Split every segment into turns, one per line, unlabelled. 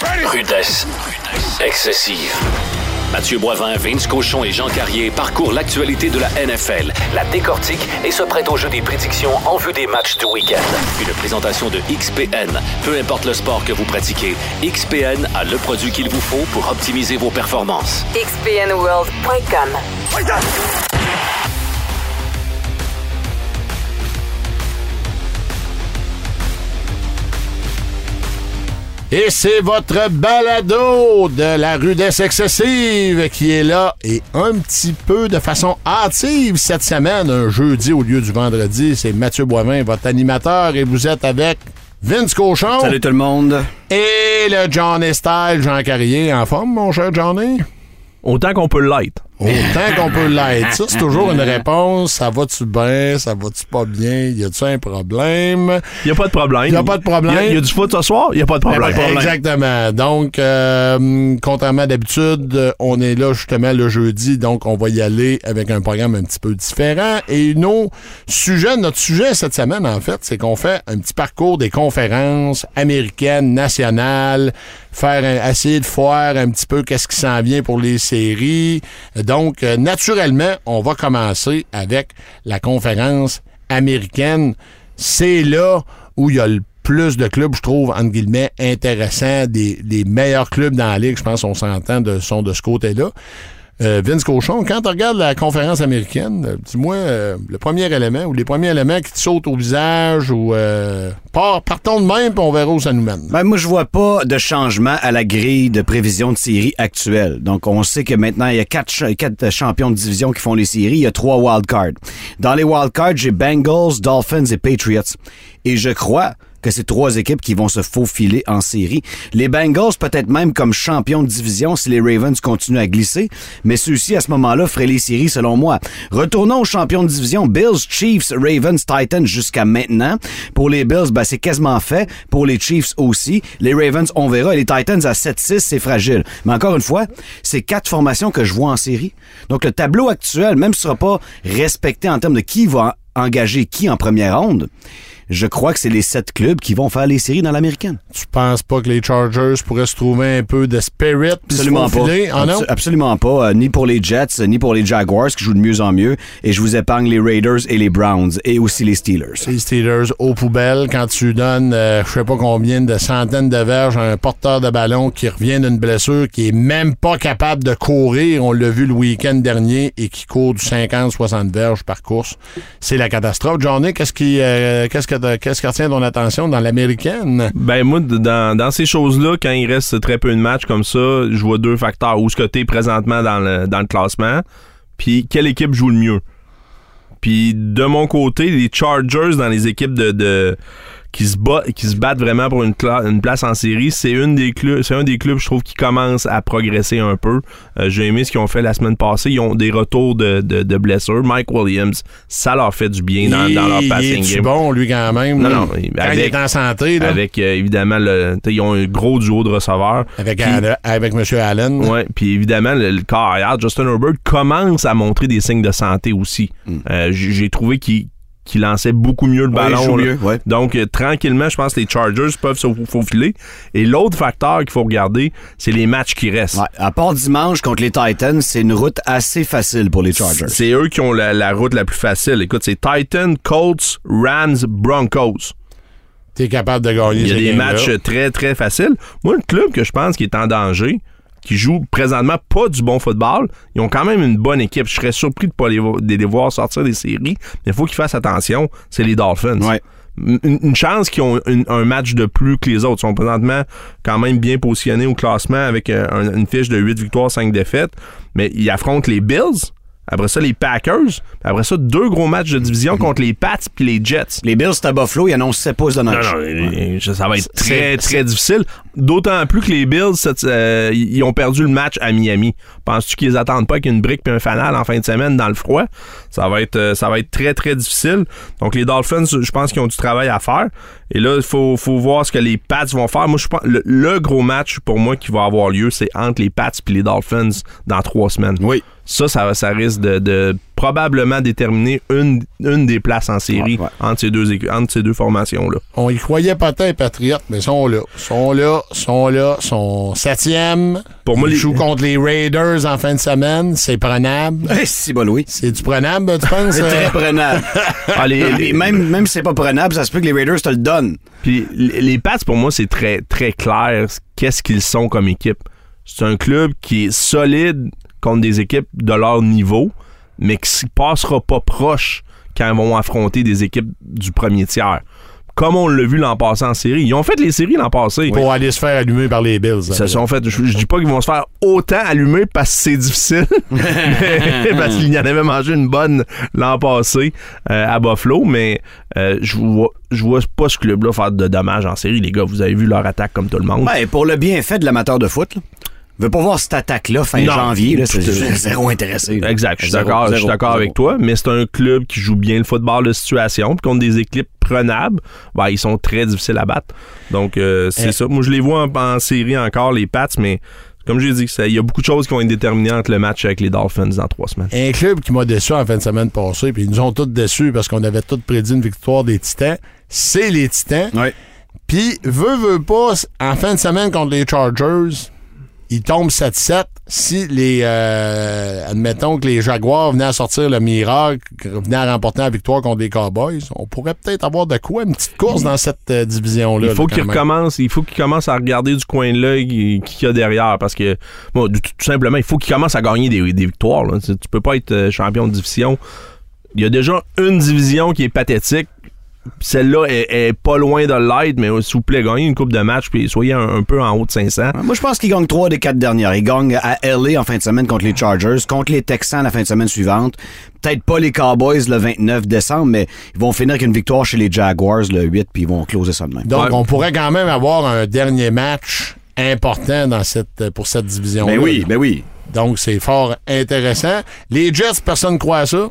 Rudesse. Excessive. Mathieu Boivin, Vince Cochon et Jean Carrier parcourent l'actualité de la NFL, la décortique et se prêtent au jeu des prédictions en vue des matchs du week-end. Une présentation de XPN. Peu importe le sport que vous pratiquez, XPN a le produit qu'il vous faut pour optimiser vos performances.
xpnworld.com.
Et c'est votre balado de la rudesse excessive qui est là et un petit peu de façon hâtive cette semaine, un jeudi au lieu du vendredi. C'est Mathieu Boivin, votre animateur, et vous êtes avec Vince Cochon.
Salut tout le monde.
Et le Johnny Style, Jean Carrier. En forme, mon cher Johnny?
Autant qu'on peut l'être.
Autant qu'on peut l'être. Ça, c'est toujours une réponse. Ça va-tu bien? Ça va-tu pas bien? Y a-tu un problème?
N'y a pas de problème.
Y a pas de problème.
Y, a du foot ce soir? N'y a pas de problème.
Exactement. Donc, euh, contrairement à d'habitude, on est là justement le jeudi, donc on va y aller avec un programme un petit peu différent. Et nos sujets, notre sujet cette semaine, en fait, c'est qu'on fait un petit parcours des conférences américaines, nationales, faire un, essayer de voir un petit peu qu'est-ce qui s'en vient pour les séries. Donc, euh, naturellement, on va commencer avec la conférence américaine. C'est là où il y a le plus de clubs, je trouve, entre guillemets, intéressants, des, meilleurs clubs dans la ligue, je pense qu'on s'entend, sont de ce côté-là. Euh, Vince Cochon, quand tu regardes la conférence américaine, euh, dis-moi euh, le premier élément ou les premiers éléments qui te sautent au visage ou euh, part- partons de même puis on verra où ça nous mène.
Ben, moi, je vois pas de changement à la grille de prévision de série actuelle. Donc, on sait que maintenant, il y a quatre, quatre champions de division qui font les séries. Il y a trois wildcards. Dans les wildcards, j'ai Bengals, Dolphins et Patriots. Et je crois que c'est trois équipes qui vont se faufiler en série. Les Bengals, peut-être même comme champions de division si les Ravens continuent à glisser, mais ceux-ci, à ce moment-là, feraient les séries selon moi. Retournons aux champions de division. Bills, Chiefs, Ravens, Titans jusqu'à maintenant. Pour les Bills, ben, c'est quasiment fait. Pour les Chiefs aussi. Les Ravens, on verra. Les Titans à 7-6, c'est fragile. Mais encore une fois, c'est quatre formations que je vois en série. Donc le tableau actuel, même ce sera pas respecté en termes de qui va engager qui en première ronde, je crois que c'est les sept clubs qui vont faire les séries dans l'américaine.
Tu penses pas que les Chargers pourraient se trouver un peu de spirit
Absolument pas.
faufiler? Ah non?
Abso- absolument pas. Euh, ni pour les Jets, euh, ni pour les Jaguars qui jouent de mieux en mieux. Et je vous épargne les Raiders et les Browns et aussi les Steelers.
Les Steelers aux poubelles quand tu donnes euh, je sais pas combien de centaines de verges à un porteur de ballon qui revient d'une blessure qui est même pas capable de courir. On l'a vu le week-end dernier et qui court du 50-60 verges par course. C'est la catastrophe. Johnny, qu'est-ce qui euh, qu'est-ce que qu'est-ce qui retient ton attention dans l'américaine?
Ben moi, dans, ces choses-là, quand il reste très peu de matchs comme ça, je vois deux facteurs. Où ce que t'es présentement dans le, classement, puis quelle équipe joue le mieux. Puis de mon côté, les Chargers dans les équipes de- qui se bat, qui se battent vraiment pour une, place en série, c'est une des clubs, c'est un des clubs je trouve qui commence à progresser un peu. Euh, J'ai aimé ce qu'ils ont fait la semaine passée. Ils ont des retours de, de, de blessures. Mike Williams, ça leur fait du bien dans, dans leur passing
il est
game.
bon, lui, quand même.
Non, non,
Quand il
avec-
est en santé, là, avec,
Avec euh, évidemment le, ils ont un gros duo de receveurs.
Allen- avec M. Allen.
Ouais, puis évidemment le, le corps arrière, Justin Herbert commence à montrer des signes de santé aussi. Euh, J'ai j'ai trouvé qu'il qu'il lançait beaucoup mieux le
Ouais,
ballon.
mieux, ouais.
Donc euh, tranquillement, je pense que les Chargers peuvent se faufiler. Et l'autre facteur qu'il faut regarder, c'est les matchs qui restent.
Ouais, à part dimanche contre les Titans, c'est une route assez facile pour les Chargers.
C'est eux qui ont la, la route la plus facile. Écoute, c'est Titans, Colts, Rams, Broncos.
T'es capable de gagner
Il y a des matchs très, très faciles. Moi, le club que je pense qui est en danger, qui joue présentement pas du bon football, ils ont quand même une bonne équipe. Je serais surpris de pas les, vo- de les voir sortir des séries, mais il faut qu'ils fassent attention. C'est les Dolphins.
Ouais.
Une, une chance qu'ils ont une- un match de plus que les autres. Ils sont présentement quand même bien positionnés au classement avec euh, un- une fiche de 8 victoires, 5 défaites. Mais ils affrontent les Bills, Après ça, les Packers. Après ça, deux gros matchs de division contre les Pats puis les Jets.
Les Bills, c'est à Buffalo, ils annoncent 7 pouces de
Non,
neige.
non, euh, ça va être très, très difficile. D'autant plus que les Bills, euh, ils ont perdu le match à Miami. Penses-tu qu'ils attendent pas avec une brique puis un fanal en fin de semaine dans le froid? Ça va être, euh, ça va être très, très difficile. Donc, les Dolphins, je pense qu'ils ont du travail à faire. Et là, il faut, faut voir ce que les Pats vont faire. Moi, je pense, le, le gros match pour moi qui va avoir lieu, c'est entre les Pats puis les Dolphins dans trois semaines.
Oui.
Ça, ça, ça risque de, de probablement déterminer une, une des places en série
Ouais, ouais.
Entre, ces deux, entre ces deux formations-là.
On y croyait pas tant, les Patriotes, mais ils sont là. Ils sont là, ils sont là, ils sont septième.
Pour moi,
ils
les-
jouent contre les Raiders en fin de semaine. C'est prenable.
Eh, si, bon, oui.
C'est du prenable, tu penses?
C'est très
euh?
prenable.
Ah, les- les-
Et même, même si c'est pas prenable, ça se peut que les Raiders te le donnent.
Puis les les Pats, pour moi, c'est très, très clair qu'est-ce qu'ils sont comme équipe. C'est un club qui est solide contre des équipes de leur niveau, mais qui ne passera pas proche quand ils vont affronter des équipes du premier tiers. Comme on l'a vu l'an passé en série. Ils ont fait les séries l'an passé.
Pour aller se faire allumer par les Bills.
Ils se sont fait, je, je dis pas qu'ils vont se faire autant allumer parce que c'est difficile, mais parce qu'il y en avait mangé une bonne l'an passé euh, à Buffalo, mais euh, je vois, je vois pas ce club-là faire de dommages en série, les gars. Vous avez vu leur attaque comme tout le monde.
Ben, pour le bienfait de l'amateur de foot, là. Veux pas voir cette attaque-là fin
Non.
janvier, là, c'est zéro intéressé. là.
Exact, je suis
Zéro,
d'accord, je suis
zéro,
d'accord
zéro.
avec toi, mais c'est un club qui joue bien le football de situation, puis contre des équipes prenables, ben, ils sont très difficiles à battre. Donc euh, c'est
Eh.
ça. Moi je les vois en, en série encore les Pats, mais comme j'ai dit, il y a beaucoup de choses qui vont être déterminantes le match avec les Dolphins dans trois semaines.
Un club qui m'a déçu en fin de semaine passée, puis ils nous ont tous déçus parce qu'on avait tous prédit une victoire des Titans, c'est les Titans. Puis, veut, veut pas, en fin de semaine contre les Chargers, ils tombent 7-7. Si les, euh, admettons que les Jaguars venaient à sortir le miracle, venaient à remporter la victoire contre les Cowboys, on pourrait peut-être avoir de quoi, une petite course dans cette euh, division-là.
Il faut
là,
qu'il
quand même.
recommence, il faut qu'il commence à regarder du coin de l'œil qui qu'il y a derrière parce que bon, tout, tout simplement, il faut qu'il commence à gagner des, des victoires. là. Tu, tu peux pas être euh, champion de division. Il y a déjà une division qui est pathétique. Celle-là est, est pas loin de l'être, mais s'il vous plaît, gagnez une coupe de match puis soyez un, un peu en haut de 500.
Moi, je pense qu'ils gagnent trois des quatre dernières. Ils gagnent à LA en fin de semaine contre les Chargers, contre les Texans la fin de semaine suivante. Peut-être pas les Cowboys le 29 décembre, mais ils vont finir avec une victoire chez les Jaguars le 8, puis ils vont closer ça de même.
Donc,
Ouais.
on pourrait quand même avoir un dernier match important dans cette, pour cette division-là.
Ben oui, ben oui.
Donc, c'est fort intéressant. Les Jets, personne ne croit à ça?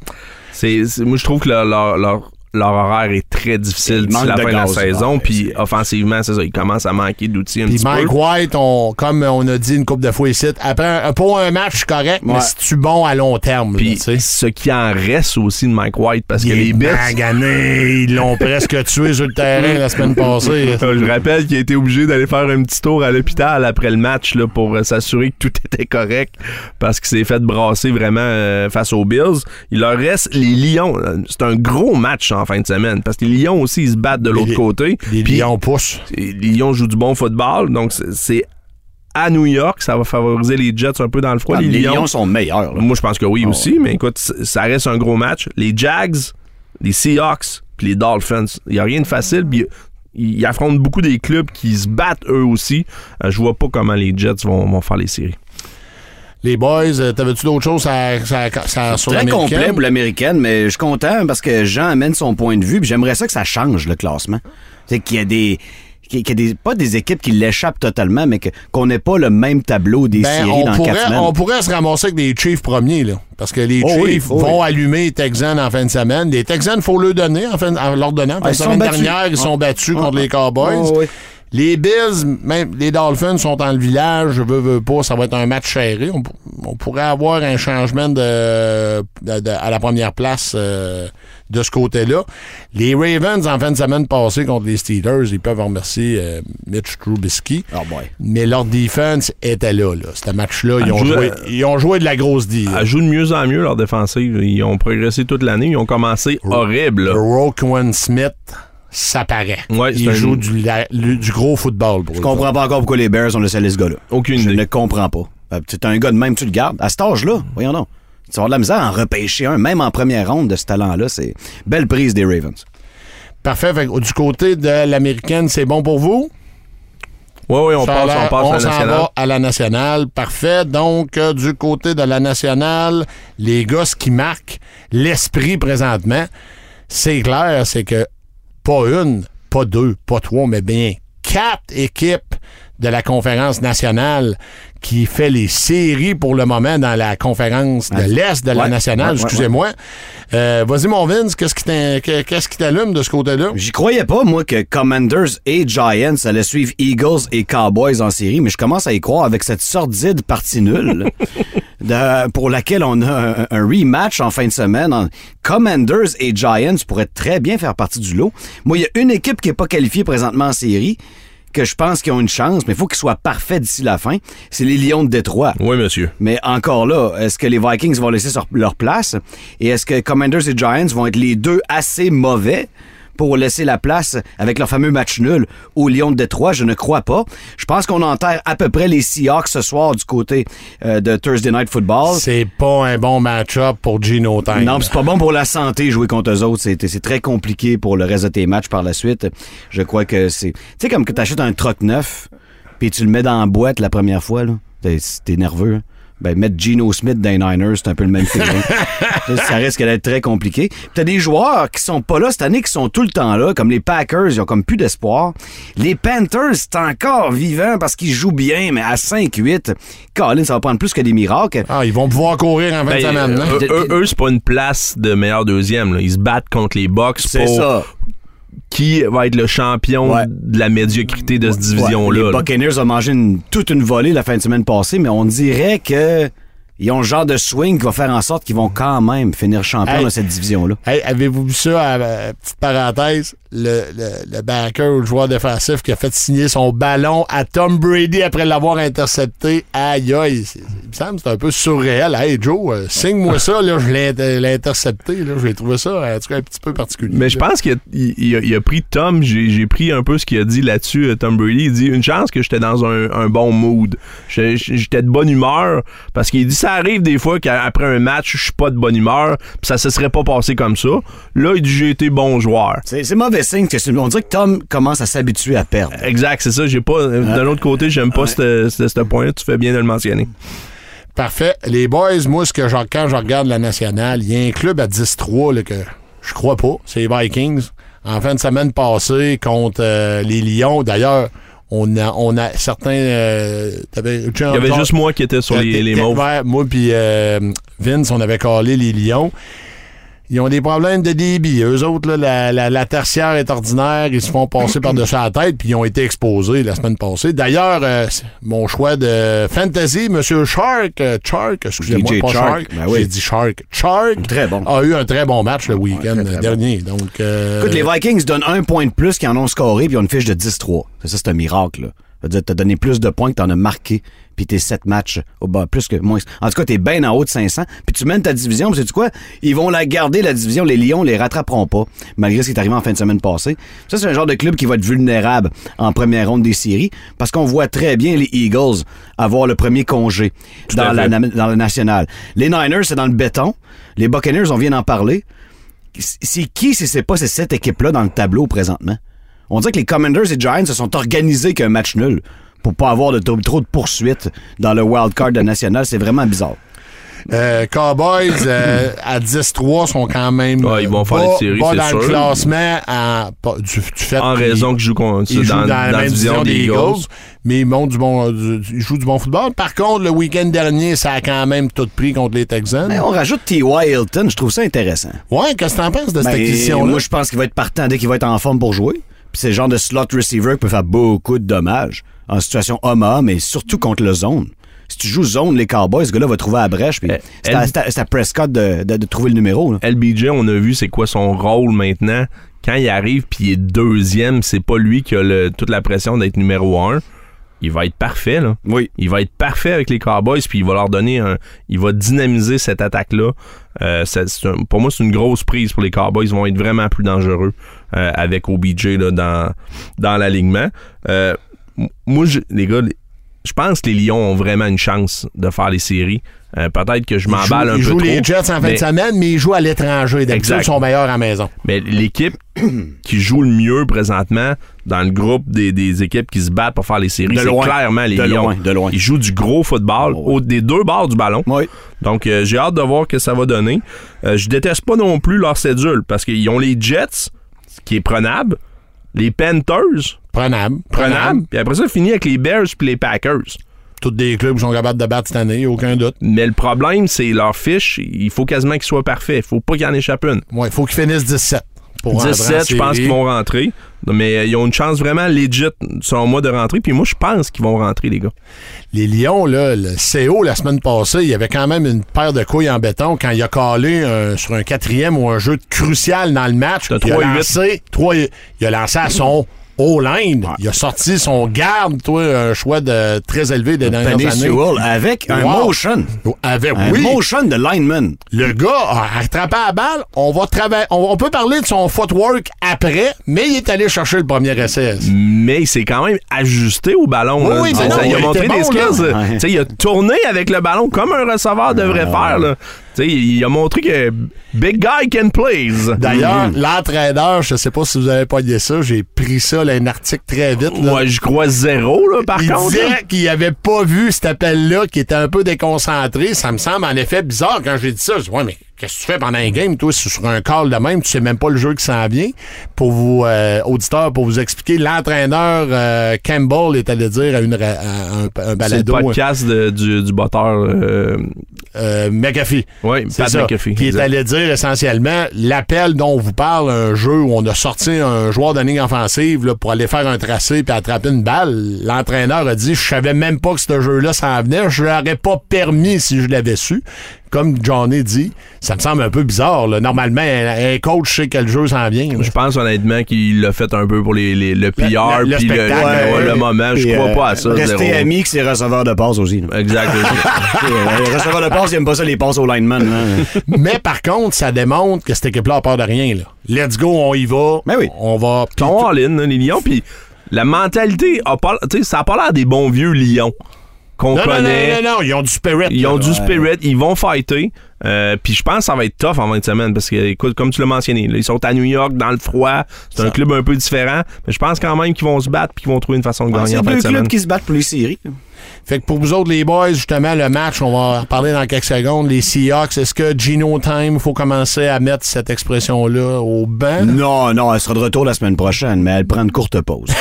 C'est- moi, je trouve que leur, leur, leur- leur horaire est très difficile
Il
d'ici la
de
fin de la saison.
Ouais,
Puis offensivement, c'est ça, ils commencent à manquer d'outils un
Puis
petit
Mike
peu.
White, on, comme on a dit une couple de fois ici, après, pour un match correct, mais
Ouais.
si tu bon à long terme.
Puis ce qui en reste aussi de Mike White, parce que les
magané. Ils l'ont presque tué sur le terrain la semaine passée.
Je rappelle qu'il a été obligé d'aller faire un petit tour à l'hôpital après le match là, pour euh, s'assurer que tout était correct parce qu'il s'est fait brasser vraiment euh, face aux Bills. Il leur reste les Lions. C'est un gros match en fin de semaine parce que les Lions aussi ils se battent de l'autre côté.
Les
Puis,
Lions poussent.
les Lions jouent du bon football, donc c'est- à New York, ça va favoriser les Jets un peu dans le froid.
Ah,
les,
les
Lions,
Lions sont meilleurs. là.
moi je pense que oui
Ah
aussi, mais écoute, ça reste un gros match. Les Jags, les Seahawks, puis les Dolphins, il n'y a rien de facile. Ils affrontent beaucoup des clubs qui se battent eux aussi. Euh, je vois pas comment les Jets vont, vont faire les séries.
Les boys, euh, t'avais-tu d'autres choses à, à- sur
Très complet pour l'américaine, mais je suis content parce que Jean amène son point de vue, puis j'aimerais ça que ça change le classement. C'est qu'il y a des. qu'il y a des, pas des équipes qui l'échappent totalement, mais qu'on n'ait pas le même tableau des
Ben,
séries
on,
dans
pourrait,
quatre semaines.
on pourrait se ramasser avec des Chiefs premiers, là. Parce que les
Oh oui,
Chiefs
oh
vont
oui.
allumer les Texans en fin de semaine. Les Texans, il faut leur donner, en fin, en leur donnant.
Ah,
Parce
ils
que
sont
la semaine
battus.
dernière, ils
Ah.
sont battus
Ah,
contre les Cowboys.
Oh, oui.
Les Bills, même les Dolphins sont dans le village, je veux, veux pas, ça va être un match serré. On, on pourrait avoir un changement de, de- de- à la première place euh, de ce côté-là. Les Ravens, en fin de semaine passée contre les Steelers, ils peuvent remercier euh, Mitch Trubisky.
Oh.
Mais leur defense était là. là. Ce match-là, ils, ont joué- ils ont joué de la grosse D.
Elle joue de mieux en mieux leur défensive. Ils ont progressé toute l'année. Ils ont commencé horrible.
Roquan Smith, ça paraît.
Ouais,
il
un-
joue du, la- du gros football. Pour
Je comprends pas encore pourquoi les Bears ont laissé aller ce gars-là.
Aucune
Je
idée.
ne comprends pas. Euh, C'est un gars de même, tu le gardes. À cet âge-là, voyons donc. Tu vas avoir de la misère à en repêcher un, même en première ronde de ce talent-là. C'est belle prise des Ravens.
Parfait. Fait du côté de l'américaine, c'est bon pour vous?
Oui, oui, on
Ça
passe, on passe à la
s'en
nationale.
va à la nationale. Parfait. Donc, euh, du côté de la nationale, les gars, ce qui marque l'esprit présentement, c'est clair, c'est que pas une, pas deux, pas trois, mais bien quatre équipes de la conférence nationale qui fait les séries pour le moment dans la conférence de l'Est de la nationale.
ouais, ouais,
Excusez-moi. Euh, Vas-y, mon Vince, qu'est-ce qui t'allume de ce côté-là?
J'y croyais pas, moi, que Commanders et Giants allaient suivre Eagles et Cowboys en série, mais je commence à y croire avec cette sordide partie nulle de- pour laquelle on a un, un rematch en fin de semaine. Commanders et Giants pourraient très bien faire partie du lot. Moi, il y a une équipe qui est pas qualifiée présentement en série que je pense qu'ils ont une chance, mais il faut qu'ils soient parfaits d'ici la fin. C'est les Lions de Détroit.
Oui, monsieur.
Mais encore là, est-ce que les Vikings vont laisser leur place? Et est-ce que Commanders et Giants vont être les deux assez mauvais? Pour laisser la place avec leur fameux match nul aux Lions de Détroit? Je ne crois pas. Je pense qu'on enterre à peu près les Seahawks ce soir du côté euh, de Thursday Night Football.
C'est pas un bon match-up pour Gino Time.
Non, c'est pas bon pour la santé jouer contre eux autres. C'est très compliqué pour le reste de tes matchs par la suite. Je crois que c'est... Tu sais, comme que t'achètes un troc neuf, puis tu le mets dans la boîte la première fois, là. T'es nerveux. hein. Ben, mettre Geno Smith dans les Niners, c'est un peu le même feeling. ça risque d'être très compliqué. Puis T'as des joueurs qui sont pas là cette année, qui sont tout le temps là, comme les Packers, ils ont comme plus d'espoir. Les Panthers, c'est encore vivant parce qu'ils jouent bien, mais à 5-8, Colin, ça va prendre plus que des miracles.
Ah, ils vont pouvoir courir en fin de
Ben,
semaine. hein?
eux, eux, c'est pas une place de meilleur deuxième. là. Ils se battent contre les Bucks
C'est
pour
ça.
Qui va être le champion
Ouais.
de la médiocrité de cette
Ouais,
division-là.
les. Buccaneers ont mangé une- toute une volée la fin de semaine passée, mais on dirait que ils ont le genre de swing qui va faire en sorte qu'ils vont quand même finir champion
Hey.
dans cette division-là.
Hey, avez-vous vu ça, euh, petite parenthèse, le, le, le backer ou le joueur défensif qui a fait signer son ballon à Tom Brady après l'avoir intercepté? Aïe, aïe, c'est- il me semble que c'est un peu surréel. Hey Joe, euh, signe-moi ça, là, je l'ai l'ai intercepté. là. J'ai trouvé ça, en tout cas, un petit peu particulier.
Mais je pense qu'il a, il- il a- il a pris Tom, j'ai j'ai pris un peu ce qu'il a dit là-dessus, euh, Tom Brady. Il dit une chance que j'étais dans un, un bon mood. J'étais de bonne humeur parce qu'il dit ça arrive des fois qu'après un match, je suis pas de bonne humeur, puis ça se serait pas passé comme ça. Là, il dit j'ai été bon joueur.
C'est mauvais signe que c'est- on dirait que Tom commence à s'habituer à perdre.
Exact, c'est ça. J'ai pas. euh, D'un autre côté, j'aime pas ce point-là. Tu fais bien de le mentionner.
Parfait. Les boys, moi, ce que je- quand je regarde la nationale, il y a un club à 10-3 là, que je crois pas. C'est les Vikings. En fin de semaine passée, contre euh, les Lions. D'ailleurs, on a, on a certains. euh,
Il y avait juste moi qui étais sur les, les mauves.
Ouais, moi puis euh, Vince, on avait calé les Lions. Ils ont des problèmes de débit. Eux autres, là, la, la- la tertiaire est ordinaire. Ils se font passer par-dessus la tête, puis ils ont été exposés la semaine passée. D'ailleurs, euh, mon choix de fantasy, Monsieur Shark, euh, Shark, excusez-moi, pas
Shark,
Shark,
ben oui.
j'ai dit Shark. Shark
Très bon.
a eu un très bon match le week-end dernier. Donc, euh,
Écoute, les Vikings donnent un point de plus qu'ils en ont scoré, puis ils ont une fiche de 10-3. Ça, c'est un miracle. Là. Ça veut dire t'as donné plus de points que t'en as marqué, puis tes 7 matchs au bas, plus que moins. En tout cas, t'es bien en haut de 500, puis tu mènes ta division, puis sais-tu quoi? Ils vont la garder, la division. Les Lions les rattraperont pas, malgré ce qui est arrivé en fin de semaine passée. Ça, c'est un genre de club qui va être vulnérable en première ronde des séries, parce qu'on voit très bien les Eagles avoir le premier congé dans la, dans la nationale. Les Niners, c'est dans le béton. Les Buccaneers, on vient d'en parler. C'est qui, si c'est pas cette équipe-là dans le tableau présentement? On dirait que les Commanders et Giants se sont organisés qu'un match nul pour pas avoir de, trop, trop de poursuites dans le wild card de national. C'est vraiment bizarre.
Euh, Cowboys euh, à 10-3 sont quand même
Ouais, ils vont faire les séries, c'est
dans le classement en- pas- du, du fait
En
qu'ils-
raison que je joue contre
ils jouent
dans,
dans, la
dans
même division des Eagles,
Eagles.
mais ils montent du bon, du- ils jouent du bon football. Par contre, le week-end dernier, ça a quand même tout pris contre les Texans.
Mais on rajoute T.Y. Hilton, je trouve ça intéressant.
Ouais, qu'est-ce que t'en penses de cette
Ben,
acquisition-là?
moi, je pense qu'il va être partant dès qu'il va être en forme pour jouer. Puis c'est le genre de slot receiver qui peut faire beaucoup de dommages en situation homme à homme et surtout contre le zone. Si tu joues zone, les Cowboys, ce gars-là va trouver à la brèche. Puis
Euh,
c'est à,
elle-
c'est à- c'est à Prescott de, de- de trouver le numéro. là.
LBJ, on a vu c'est quoi son rôle maintenant. Quand il arrive puis il est deuxième, c'est pas lui qui a le- toute la pression d'être numéro un. Il va être parfait, là.
Oui.
Il va être parfait avec les Cowboys, puis il va leur donner un. Il va dynamiser cette attaque-là. Euh, c'est- c'est un- pour moi, c'est une grosse prise pour les Cowboys. Ils vont être vraiment plus dangereux euh, avec OBJ là, dans, dans l'alignement. Euh, moi, je- les gars, je pense que les Lions ont vraiment une chance de faire les séries. Euh, Peut-être que je
Ils
m'emballe
jouent-
un
ils
peu
jouent
trop.
les Jets en fin
mais-
de semaine, mais ils jouent à l'étranger. D'habitude, ils sont meilleurs à la maison.
Mais l'équipe qui joue le mieux présentement dans le groupe des, des équipes qui se battent pour faire les séries,
De
c'est
loin.
clairement les
De
Lions.
loin, de loin.
Ils jouent du gros football au- des deux bords du ballon.
Oui.
Donc, euh, j'ai hâte de voir ce que ça va donner. Euh, je déteste pas non plus leur cédule parce qu'ils ont les Jets, ce qui est prenable, les Panthers,
Prenable.
prenable, puis après ça, fini avec les Bears puis les Packers.
Tous des clubs qui sont capables de battre cette année, aucun doute.
Mais le problème, c'est leur fiche. Il faut quasiment qu'ils soient parfaits. Il faut pas qu'il en échappe une.
Ouais, il faut qu'ils finissent 17. Pour rentrer en
17, je pense qu'ils vont rentrer. Mais euh, ils ont une chance vraiment legit, selon moi, de rentrer. Puis moi, je pense qu'ils vont rentrer, les gars.
Les Lions, là, le CO, la semaine passée, il y avait quand même une paire de couilles en béton quand il a collé un- sur un quatrième ou un jeu crucial dans le match. Il, a
3-8.
lancé, il a lancé à son O-line. Il a sorti son garde, toi, un choix de très élevé des dernières
Penny
années.
Sewell avec un
Wow.
motion.
Avec,
Un
oui,
motion de lineman.
le gars a attrapé la balle. On va travailler. On, on peut parler de son footwork après, mais il est allé chercher le premier essai.
Mais il s'est quand même ajusté au ballon.
Oui,
là.
oui,
Ça-
mais non,
il a
il
montré des
bon,
skills.
Ouais.
tu sais, Il a tourné avec le ballon comme un receveur devrait faire. Là. Il a montré que Big Guy can play.
D'ailleurs, l'entraîneur, je sais pas si vous avez pas dit ça, j'ai pris ça, là, un article très vite. là.
Moi, je crois zéro, là, par
il
contre. là.
disait qu'il avait pas vu cet appel-là, qui était un peu déconcentré. Ça me semble en effet bizarre quand j'ai dit ça. Je dis, ouais, mais qu'est-ce que tu fais pendant un game, toi, sur un call de même, tu sais même pas le jeu qui s'en vient? Pour vous, euh, auditeurs, pour vous expliquer, l'entraîneur euh, Campbell est allé dire à, une, à un, un
C'est le
balado,
podcast de- du, du botteur. euh,
euh, McAfee.
oui, Pat
ça.
McAfee.
Qui est allé dire essentiellement l'appel dont on vous parle, un jeu où on a sorti un joueur de ligne offensive là, pour aller faire un tracé puis attraper une balle. L'entraîneur a dit Je savais même pas que ce jeu-là s'en venait. Je l'aurais pas permis si je l'avais su. Comme Johnny dit, ça me semble un peu bizarre. là. Normalement, un, un coach sait quel jeu s'en vient. là.
Je pense honnêtement qu'il l'a fait un peu pour les, les- le PR
le- le
puis le,
spectacle,
le-
ouais.
le moment. Je crois
euh,
pas à ça.
Rester ami que c'est receveur de passe aussi. là.
Exact.
Les receveurs de passe, ils aiment pas ça, les passes au lineman. là.
Mais par contre, ça démontre que cette équipe-là a peur de rien. Là. Let's go, on y va.
Ben oui.
On va.
Sont all-in, hein, les Lions. Puis la mentalité, a pas, ça a pas l'air des bons vieux Lions qu'on
Non, non, non,
connaît.
non, non, ils ont du spirit.
Ils ont
là.
du spirit, ils vont fighter. Euh, puis je pense que ça va être tough en 20 semaines parce que, écoute, comme tu l'as mentionné, là, ils sont à New York, dans le froid. C'est un club un peu différent. Mais je pense quand même qu'ils vont se battre puis qu'ils vont trouver une façon de gagner
C'est deux
de
clubs qui se battent pour les séries.
Fait que pour vous autres, les boys, justement, le match, on va en parler dans quelques secondes. Les Seahawks, est-ce que Gino Time, il faut commencer à mettre cette expression-là au banc?
Non, non, elle sera de retour la semaine prochaine, mais elle prend une courte pause.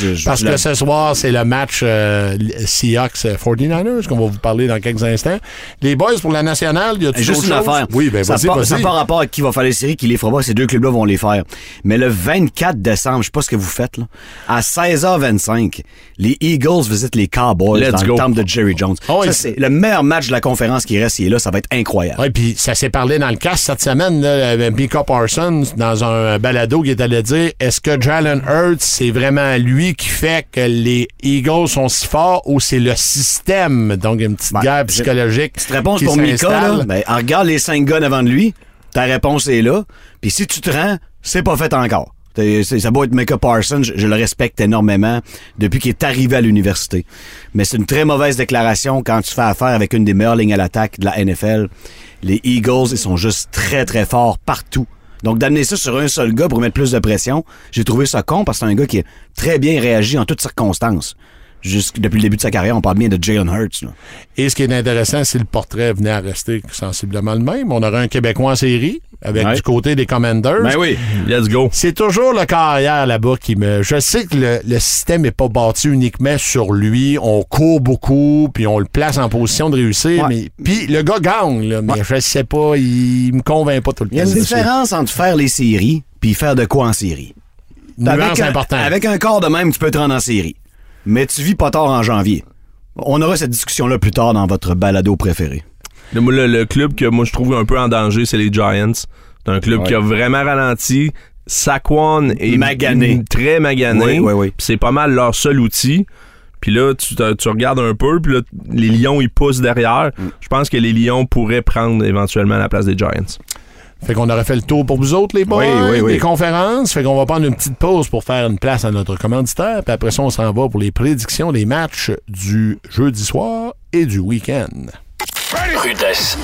Je- je-
Parce que ce soir, c'est le match euh, Seahawks euh, 49ers qu'on va vous parler dans quelques instants. Les boys, pour la nationale, y a
Juste une affaire.
Oui, ben
ça n'a pas, pas rapport à qui va faire les séries, qui les fera pas. Ces deux clubs-là vont les faire. Mais le 24 décembre, je sais pas ce que vous faites, là. À 16h25, les Eagles visitent les Cowboys
Let's
dans
go.
le temple de Jerry Jones.
Ah oui.
Ça, c'est le meilleur match de la conférence qui reste. Il est là. Ça va être incroyable.
Oui, puis ça s'est parlé dans le cast cette semaine, là, Mika Parsons, dans un balado qui est allé dire est-ce que Jalen Hurts, c'est vraiment lui qui fait que les Eagles sont si forts ou c'est le système? Donc, une petite
Ben,
guerre psychologique.
Cette réponse
qui
pour Mika, là, ben, regarde les cinq gars devant de lui. Ta réponse est là. Puis si tu te rends, c'est pas fait encore. Ça doit être Micah Parsons, je, je le respecte énormément depuis qu'il est arrivé à l'université. Mais c'est une très mauvaise déclaration quand tu fais affaire avec une des meilleures lignes à l'attaque de la NFL. Les Eagles, ils sont juste très, très forts partout. Donc, d'amener ça sur un seul gars pour mettre plus de pression, j'ai trouvé ça con parce que c'est un gars qui a très bien réagi en toutes circonstances. Jusque depuis le début de sa carrière, on parle bien de Jalen Hurts. là.
Et ce qui est intéressant, si le portrait venait à rester sensiblement le même, on aurait un Québécois en série avec
Ouais.
du côté des Commanders.
Ben oui.
Let's go.
C'est toujours le carrière là-bas qui me. Je sais que le, le système n'est pas bâti uniquement sur lui. On court beaucoup, puis on le place en position de réussir.
Ouais.
Mais puis le gars gagne, là, mais je sais pas, il me convainc pas tout le temps.
Il y a une différence entre faire les séries puis faire de quoi en série. Avec, un, avec un corps de même, tu peux te rendre en série. Mais tu vis pas tard en janvier. On aura cette discussion-là plus tard dans votre balado préféré.
Le, moi, le- le club que moi je trouve un peu en danger, c'est les Giants. C'est un club
Ouais.
qui a vraiment ralenti. Saquon est
Magané.
très magané.
Oui, oui, oui.
Puis C'est pas mal leur seul outil. Puis là, tu regardes un peu, puis là, les Lions, ils poussent derrière.
Mm.
Je pense que les Lions pourraient prendre éventuellement la place des Giants.
Fait qu'on aurait fait le tour pour vous autres, les boys,
Oui, oui, oui.
les conférences. Fait qu'on va prendre une petite pause pour faire une place à notre commanditaire. Puis après ça, on s'en va pour les prédictions des matchs du jeudi soir et du week-end.
Rudesse.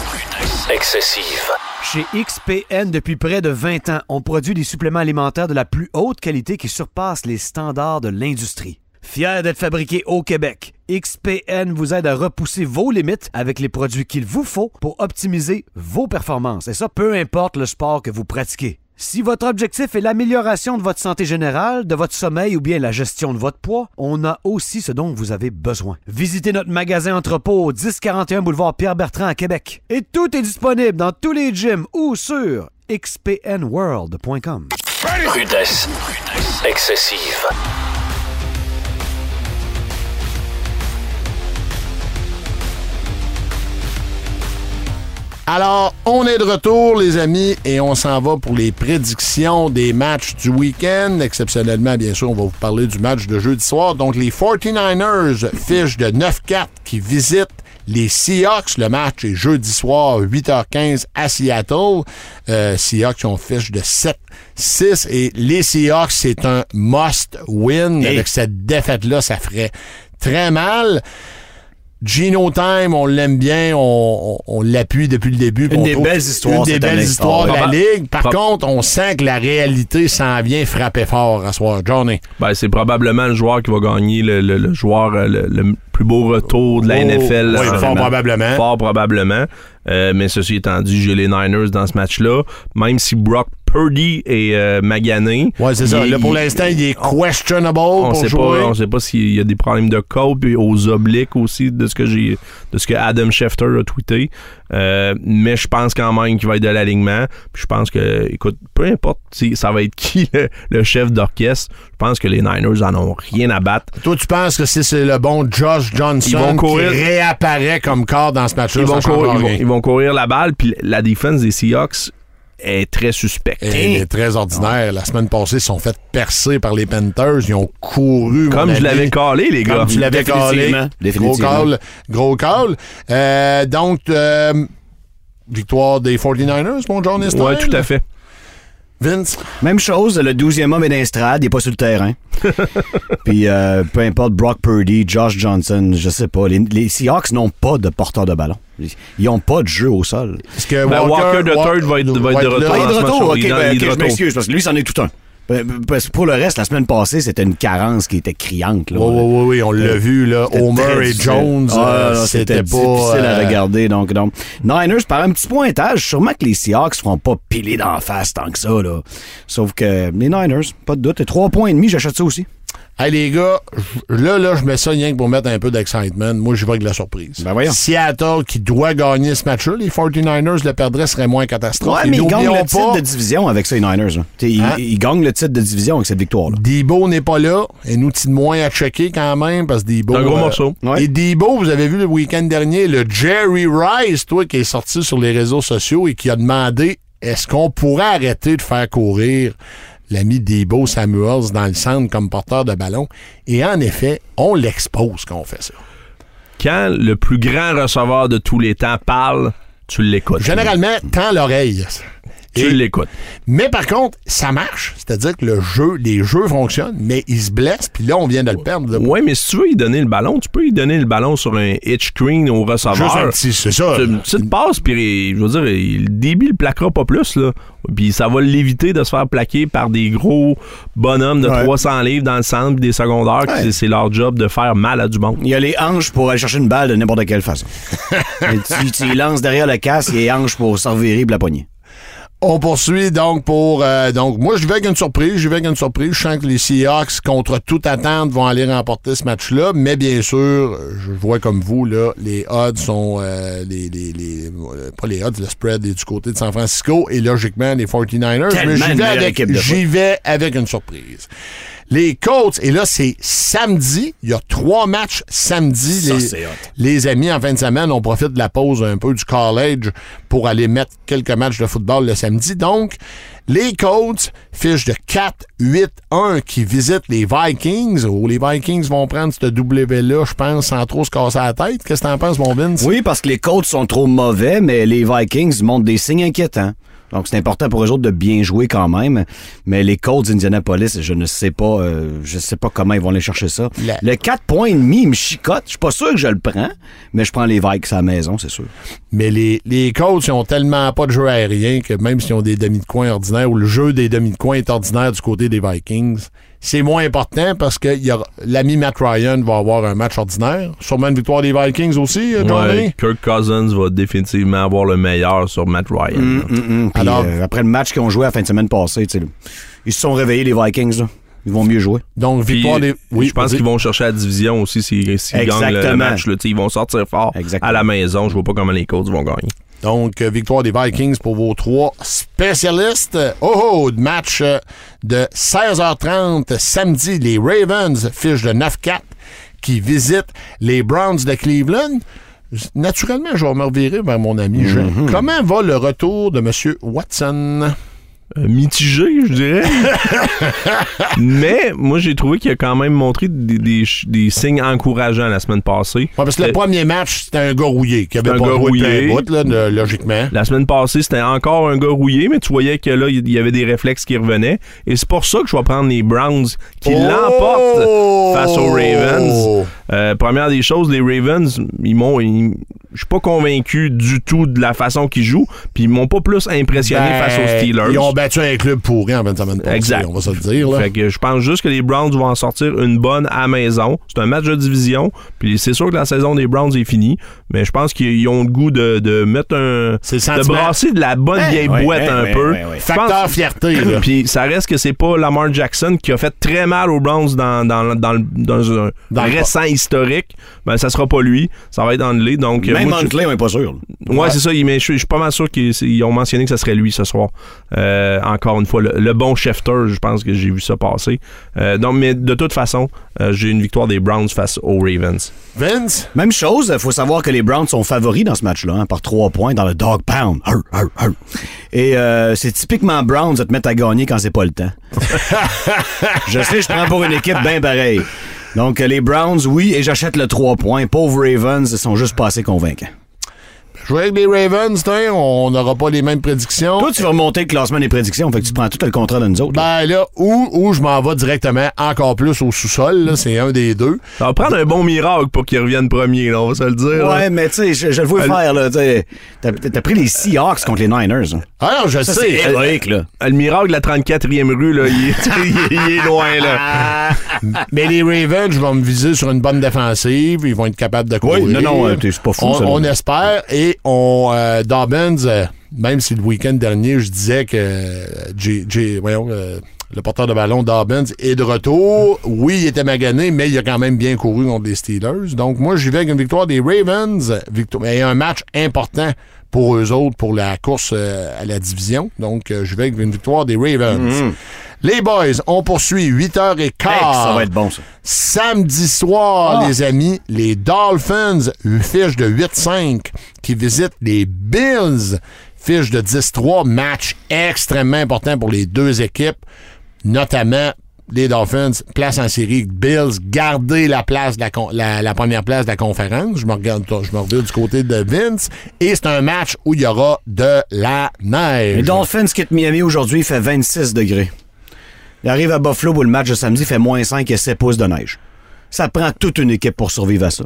Excessive.
Chez XPN, depuis près de 20 ans, on produit des suppléments alimentaires de la plus haute qualité qui surpassent les standards de l'industrie. Fier d'être fabriqué au Québec, XPN vous aide à repousser vos limites avec les produits qu'il vous faut pour optimiser vos performances. Et ça, peu importe le sport que vous pratiquez. Si votre objectif est l'amélioration de votre santé générale, de votre sommeil ou bien la gestion de votre poids, on a aussi ce dont vous avez besoin. Visitez notre magasin entrepôt au 1041 boulevard Pierre-Bertrand à Québec. Et tout est disponible dans tous les gyms ou sur xpnworld.com.
Rudesse. Excessive.
Alors, on est de retour, les amis, et on s'en va pour les prédictions des matchs du week-end. Exceptionnellement, bien sûr, on va vous parler du match de jeudi soir. Donc, les 49ers fichent de 9-4 qui visitent les Seahawks. Le match est jeudi soir, 8h15 à Seattle. Euh, Seahawks ont fiche de 7-6 et les Seahawks, c'est un must-win. Avec cette défaite-là, ça ferait très mal. Gino Time, on l'aime bien, on, on- on l'appuie depuis le début.
Une des belles histoires
Une des
cette
belles
année.
histoires de la Ligue. Par contre, on sent que la réalité s'en vient frapper fort à soir. Johnny?
Ben, c'est probablement le joueur qui va gagner le, le- le joueur le, le plus beau retour de la
Oh,
NFL.
oui, fort probablement.
Fort probablement. Euh, mais ceci étant dit, j'ai les Niners dans ce match-là. Même si Brock Purdy est euh, magané.
Ouais, c'est ça.
est-
Là, pour l'instant, il est questionable
on
pour
sait
jouer.
pas, on sait pas s'il y a des problèmes de côte puis aux obliques aussi de ce que j'ai, de ce que Adam Schefter a tweeté. Euh, mais je pense quand même qu'il va être de l'alignement. Puis je pense que, écoute, peu importe si ça va être qui le, le chef d'orchestre, je pense que les Niners en ont rien à battre.
Toi, tu penses que si c'est le bon Josh Johnson
Ils vont courir-
qui réapparaît comme corps dans ce match-là,
Ils ils vont courir la balle, puis la défense des Seahawks est très suspecte.
Elle est très ordinaire. La semaine passée, ils se sont fait percer par les Panthers. Ils ont couru.
Comme je l'avais calé, les gars.
Comme tu l'avais calé. Gros call. Gros call. Euh, donc, euh, victoire des 49ers, mon John.
Ouais, tout à fait.
Vince?
Même chose, le 12e homme est d'instrade, il n'est pas sur le terrain. Puis euh, peu importe, Brock Purdy, Josh Johnson, je sais pas. Les, les Seahawks n'ont pas de porteur de ballon. Ils n'ont pas de jeu au sol.
Est-ce que
Ben, Walker de third va être- va être de retour.
Ah, il est de retour, ok, ben,
il est de
ok, je m'excuse, parce que lui, c'en est tout un. Ben, Parce que pour le reste, la semaine passée, c'était une carence qui était criante. Là.
Oui, oui, oui, oui, on l'a vu, là. Homer et. Jones,
Ah,
euh, c'était pas.
difficile à
euh,
regarder. Donc, donc, Niners, par un petit pointage, sûrement que les Seahawks ne feront pas piler d'en face tant que ça. Là. Sauf que les Niners, pas de doute. Et trois points et demi, j'achète ça aussi.
Hey, les gars, je- là, là, je mets ça rien que pour mettre un peu d'excitement. Moi, j'y vais avec la surprise.
Ben voyons.
Seattle, qui doit gagner ce match-là, les 49ers le perdraient, serait moins catastrophe.
Ouais,
Et
mais ils gagnent le titre de division avec ça, les Niners. là. T'sais, Ils,
Hein?
ils gagnent le titre de division avec cette victoire-là.
Debo n'est pas là. Un outil de moins à checker quand même, parce que Debo.
Un gros morceau.
Ouais.
Et Debo, vous avez vu le week-end dernier, le Jerry Rice, toi, qui est sorti sur les réseaux sociaux et qui a demandé est-ce qu'on pourrait arrêter de faire courir l'ami Debo Samuels dans le centre comme porteur de ballon? Et en effet, on l'expose quand on fait ça.
Quand le plus grand receveur de tous les temps parle, tu l'écoutes.
Généralement, tends l'oreille.
Tu
Et-
l'écoutes.
Mais par contre, ça marche. C'est-à-dire que le jeu, les jeux fonctionnent, mais il se blesse, puis là, on vient de le perdre.
Ouais, mais si tu veux lui donner le ballon, tu peux lui donner le ballon sur un hitch screen au receveur.
Juste un petit, c'est ça.
C'est Une petite passe, puis je veux dire, le débit le plaquera pas plus, là. Puis ça va l'éviter de se faire plaquer par des gros bonhommes de
Ouais.
300 livres dans le centre, puis des secondaires,
Ouais.
c'est- c'est leur job de faire mal à du monde.
Il y a les hanches pour aller chercher une balle de n'importe quelle façon. Et tu, tu y lances derrière le casque, il y a les hanches pour se revirer pour la poignée.
On poursuit donc pour. euh, donc, moi, je vais avec une surprise. Je vais avec une surprise. Je sens que les Seahawks, contre toute attente, vont aller remporter ce match-là. Mais bien sûr, je vois comme vous, là, les odds sont. euh, les, les, les- euh, pas les odds, le spread est du côté de San Francisco. Et logiquement, les 49ers.
Tellement
mais j'y vais, avec, j'y vais avec une surprise. Les Colts, et là, c'est samedi. Il y a trois matchs samedi.
Ça,
les, amis, en fin de semaine, on profite de la pause un peu du college pour aller mettre quelques matchs de football le samedi. Donc, les Colts fichent de 4-8-1 qui visitent les Vikings. Oh, les Vikings vont prendre cette W-là, je pense, sans trop se casser la tête. Qu'est-ce que t'en penses, mon Vince?
Oui, parce que les Colts sont trop mauvais, mais les Vikings montrent des signes inquiétants. Donc, c'est important pour eux autres de bien jouer quand même. Mais les Colts d'Indianapolis, je ne sais pas, euh, je sais pas comment ils vont aller chercher ça.
La-
Le 4 points et demi, il me chicote. Je suis pas sûr que je le prends, mais je prends les Vikes à la maison, c'est sûr.
Mais les, les coachs, ils ont tellement pas de jeu aérien que même s'ils ont des demi de coin ordinaires ou le jeu des demi de coin est ordinaire du côté des Vikings, c'est moins important parce que il y aura- l'ami Matt Ryan va avoir un match ordinaire. Sûrement une victoire des Vikings aussi, euh, Johnny.
Ouais, Kirk Cousins va définitivement avoir le meilleur sur Matt Ryan.
Hum. Puis,
Alors-
euh, après le match qu'ils ont joué la fin de semaine passée, ils se sont réveillés, les Vikings. Là. Ils vont mieux jouer.
Donc,
Puis,
victoire des.
je pense qu'ils vont chercher la division aussi s'ils s'ils gagnent le- match. là. Ils vont sortir fort
Exactement.
à la maison. Je vois pas comment les Colts vont gagner.
Donc, euh, victoire des Vikings pour vos trois spécialistes. Oh, oh, match euh, de 16h30 samedi. Les Ravens, fiche de 9-4, qui visitent les Browns de Cleveland. Naturellement, je vais me revirer vers mon ami Jean.
Mm-hmm.
Comment va le retour de M. Watson?
Euh, mitigé, je dirais. Mais moi, j'ai trouvé qu'il a quand même montré des, des- des signes encourageants la semaine passée.
Ouais, parce que le
Euh,
premier match, c'était un gars rouillé, qui avait
un
pas
gars rouillé.
bout, là, de- logiquement.
La semaine passée, c'était encore un gars rouillé, mais tu voyais que là, il y avait des réflexes qui revenaient. Et c'est pour ça que je vais prendre les Browns qui
Oh!
l'emportent face aux Ravens. Euh, première des choses, les Ravens, ils m'ont. Je suis pas convaincu du tout de la façon qu'ils jouent, puis ils m'ont pas plus impressionné
Ben,
face aux Steelers.
Ils ont battu un club pourri en 20 semaines passées,
Exact.
on va se le dire. Là.
Fait que je pense juste que les Browns vont en sortir une bonne à maison. C'est un match de division. Puis c'est sûr que la saison des Browns est finie. Mais je pense qu'ils ont le goût de, de mettre un. De brasser de la bonne vieille
ouais,
boîte
ouais,
un
ouais,
peu.
Facteur
pense-
fierté.
Puis ça reste que c'est pas Lamar Jackson qui a fait très mal aux Browns dans, dans, dans, un récent historique. Ben, ça sera pas lui. Ça va être Handley. Donc, euh,
Même
moi, je-
on n'est pas sûr.
Ouais, c'est ça. Mais je suis je suis pas mal sûr qu'ils ils ont mentionné que ça serait lui ce soir. Euh, encore une fois, le, le bon Schefter, je pense que j'ai vu ça passer. Euh, donc, mais de toute façon, euh, j'ai une victoire des Browns face aux Ravens.
Vince?
Même chose, il faut savoir que les Browns sont favoris dans ce match-là, hein, par trois points dans le dog pound. Et euh, c'est typiquement Browns de te mettre à gagner quand c'est pas le temps. je sais, je prends pour une équipe bien pareille. Donc, euh, les Browns, oui, et j'achète le 3 points. Pauvres Ravens, ils sont juste pas assez convaincants.
Jouer avec les Ravens, tiens, on n'aura pas les mêmes prédictions.
Toi, tu vas remonter le classement des prédictions, fait que tu prends tout le contrat de nous autres. là.
Ben là, ou, ou je m'en vais directement encore plus au sous-sol, là, c'est un des deux.
Ça va prendre un bon miracle pour qu'ils reviennent premier, là, on va se le dire. là.
Ouais, mais tu sais, je, je le vois faire, là. tu sais. T'as t'as pris les Seahawks contre les Niners. hein.
Ah non, je
Ça, c'est
sais.
héroïque, là.
Le miracle de la 34e rue, là, il, est, il loin, là.
Mais les Ravens, je vais me viser sur une bonne défensive. Ils vont être capables de courir.
Oui, non, non, euh, c'est pas fou,
On,
ça, là.
on espère. Et on, euh, Dobbins, euh, même si le week-end dernier, je disais que euh, J- J- voyons, euh, le porteur de ballon Dobbins est de retour. Oui, il était magané, mais il a quand même bien couru contre les Steelers. Donc, moi, j'y vais avec une victoire des Ravens. Victoire, et un match important pour eux autres pour la course euh, à la division. Donc, euh, je vais avec une victoire des Ravens. Les boys, on poursuit 8h15.
Mm-hmm. Hey, ça va être bon, ça.
Samedi soir,
Ah.
les amis, les Dolphins, une fiche de 8-5, qui visitent les Bills, fiche de 10-3, match extrêmement important pour les deux équipes, notamment les Dolphins, place en série, Bills, garder la place de la, la première place de la conférence. Je me regarde, je me regarde du côté de Vince. Et c'est un match où il y aura de la neige.
Les Dolphins quittent Miami aujourd'hui, il fait 26 degrés. Il arrive à Buffalo où le match de samedi fait moins 5 et 7 pouces de neige. Ça prend toute une équipe pour survivre à ça.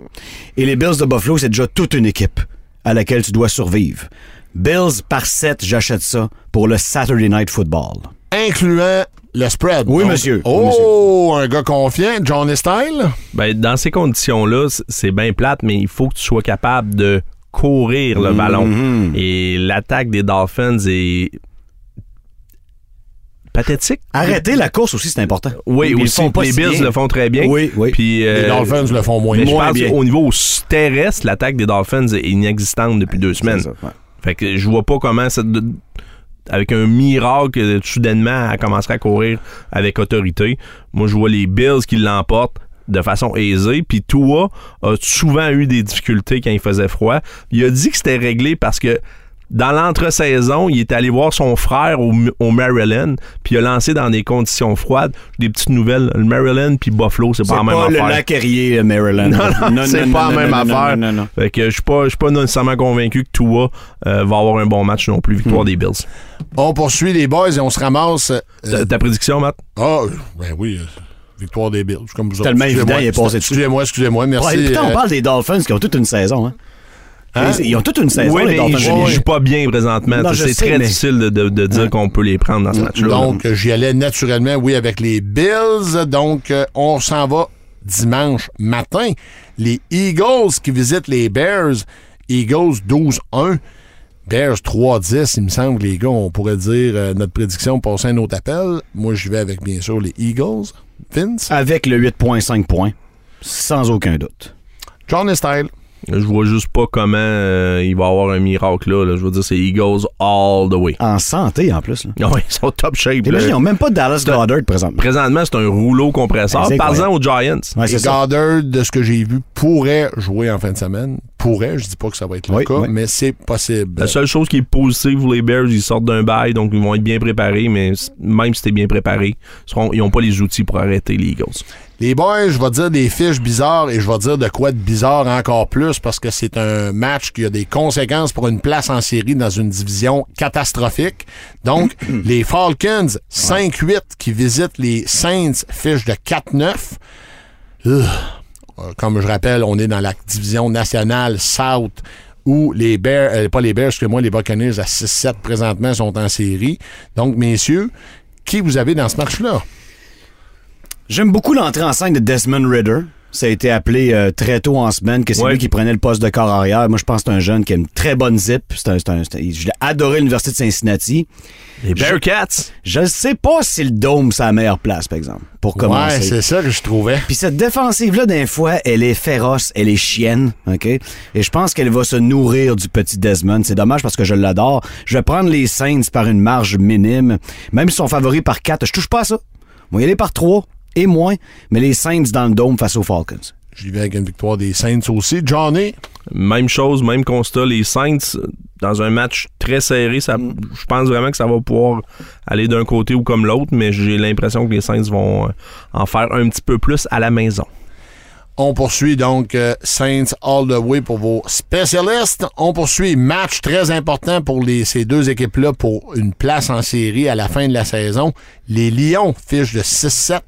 Et les Bills de Buffalo, c'est déjà toute une équipe à laquelle tu dois survivre. Bills par 7, j'achète ça pour le Saturday Night Football.
Incluant le spread.
Oui,
Donc,
monsieur. Oui,
Oh, un gars confiant, Johnny Style?
Ben, dans ces conditions-là, c'est bien plate, mais il faut que tu sois capable de courir le ballon. Et l'attaque des Dolphins est pathétique.
Arrêter la course aussi, c'est important.
Oui, aussi,
font pas
les Bills le font très bien.
Oui, oui.
Puis,
Les
euh,
Dolphins le font moins
mais je pense
bien.
qu'au niveau terrestre, l'attaque des Dolphins est inexistante depuis deux semaines.
Ça, ouais.
Fait que je vois pas comment ça, avec un miracle soudainement elle commencerait à courir avec autorité. Moi je vois les Bills qui l'emportent de façon aisée. Puis Tua a souvent eu des difficultés quand il faisait froid. Il a dit que c'était réglé parce que dans l'entre-saison, il est allé voir son frère au, au Maryland, puis il a lancé dans des conditions froides. Des petites nouvelles. Le Maryland puis Buffalo, c'est pas la même
pas le
affaire.
lac Erie, Maryland.
Non, non, c'est pas la même
non,
affaire.
non, non.
Fait que je suis pas, je suis pas nécessairement convaincu que Tua euh, va avoir un bon match non plus. Victoire
Hmm.
des Bills.
On poursuit les boys et on se ramasse. euh,
Ta, ta prédiction, Matt?
Ah, ben oui, euh, victoire des Bills. Comme vous.
Tellement
Excusez-moi,
évident, il est passé dessus.
Excusez-moi, excusez-moi, merci.
Ouais, putain, on parle des Dolphins qui ont toute une saison. Hein?
Hein?
Ils ils ont toute une saison,
oui,
les
mais ils jouent pas bien présentement. C'est très
mais-
difficile de, de- de dire qu'on peut les prendre dans ce match-là.
Donc, j'y allais naturellement, oui, avec les Bills. Donc, euh, on s'en va dimanche matin. Les Eagles qui visitent les Bears. Eagles 12-1. Bears 3-10, il me semble, les gars, on pourrait dire euh, notre prédiction passer un autre appel. Moi, je vais avec, bien sûr, les Eagles. Vince?
Avec le 8.5 points, sans aucun doute.
John Style.
Je vois juste pas comment euh, il va y avoir un miracle là. là. Je veux dire, c'est Eagles all the way.
En santé, en plus. Là.
Ah oui, ils sont top shape. Là.
ils n'ont même pas de Dallas Goddard présentement.
Présentement, c'est un rouleau compresseur.
Incroyable.
aux Giants.
Ouais,
Et. Goddard, de ce que j'ai vu, pourrait jouer en fin de semaine. Pourrait, je dis pas que ça va être le
Oui,
cas,
oui.
mais c'est possible.
La seule chose qui est positive pour les Bears, ils sortent d'un bail, donc ils vont être bien préparés, mais même si t'es bien préparé, ils n'ont pas les outils pour arrêter les Eagles.
Les boys, je vais dire des fiches bizarres et je vais dire de quoi de bizarre encore plus parce que c'est un match qui a des conséquences pour une place en série dans une division catastrophique. Donc, les Falcons 5-8 qui visitent les Saints, fiche de 4-9. Ugh. Euh, Comme je rappelle, on est dans la division nationale South où les Bears, euh, pas les Bears, excusez-moi, les Buccaneers à 6-7 présentement sont en série. Donc, messieurs, qui vous avez dans ce match-là?
J'aime beaucoup l'entrée en scène de Desmond Ritter. Ça a été appelé euh, très tôt en semaine que c'est
Ouais.
lui qui prenait le poste de corps arrière. Moi, je pense que c'est un jeune qui a une très bonne zip. C'est un, c'est un- c'est un- je l'ai adoré l'Université de Cincinnati.
Les Bearcats!
Je ne sais pas si le dôme, c'est la meilleure place, par exemple, pour commencer.
Ouais, c'est ça que je trouvais.
Puis cette défensive-là, d'un fois, elle est féroce, elle est chienne, OK? Et je pense qu'elle va se nourrir du petit Desmond. C'est dommage parce que je l'adore. Je vais prendre les Saints par une marge minime. Même s'ils sont favoris par 4, je touche pas à ça. Moi, y aller par 3 et moins, mais les Saints dans le dôme face aux Falcons.
J'y vais avec une victoire des Saints aussi. Johnny,
Même chose, même constat. Les Saints, dans un match très serré, ça, je pense vraiment que ça va pouvoir aller d'un côté ou comme l'autre, mais j'ai l'impression que les Saints vont euh, en faire un petit peu plus à la maison.
on poursuit donc euh, Saints all the way pour vos spécialistes. On poursuit match très important pour les, ces deux équipes-là pour une place en série à la fin de la saison. Les Lions, fiche de 6-7,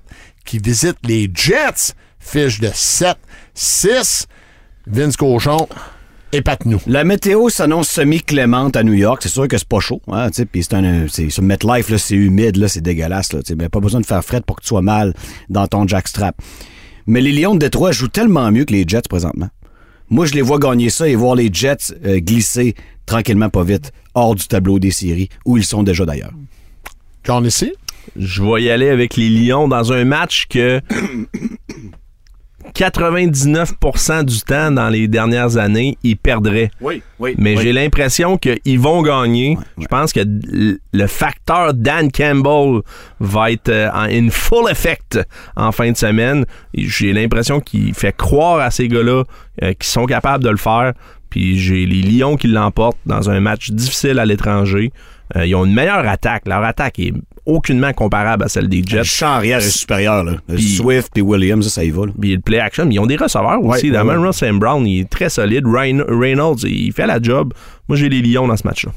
qui visitent les Jets, fiche de 7-6. Vince Cochon, épate-nous.
La météo s'annonce semi-clémente à New York. C'est sûr que c'est pas chaud. Hein, puis c'est un, c'est, sur MetLife, là, c'est humide, là, c'est dégueulasse. Là, mais pas besoin de faire fret pour que tu sois mal dans ton jackstrap. Mais les Lions de Détroit jouent tellement mieux que les Jets présentement. Moi, je les vois gagner ça et voir les Jets euh, glisser tranquillement, pas vite, hors du tableau des séries, où ils sont déjà d'ailleurs.
John ici?
Je vais y aller avec les Lions dans un match que 99% du temps dans les dernières années, ils perdraient.
Oui, oui.
Mais j'ai l'impression qu'ils vont gagner. Je pense que le facteur Dan Campbell va être euh, en in full effect en fin de semaine. J'ai l'impression qu'il fait croire à ces gars-là euh, qu'ils sont capables de le faire. Puis j'ai les Lions qui l'emportent dans un match difficile à l'étranger. Euh, ils ont une meilleure attaque. Leur attaque est aucunement comparable à celle des
Le
Jets.
champ arrière est supérieur. Là. Le Swift puis Williams, ça, ça y va.
Puis le play action, mais ils ont des receveurs aussi.
Ouais, ouais,
même
ouais.
Sam Brown, il est très solide. Ryan- Reynolds, il fait la job. Moi, j'ai les Lions dans ce match-là.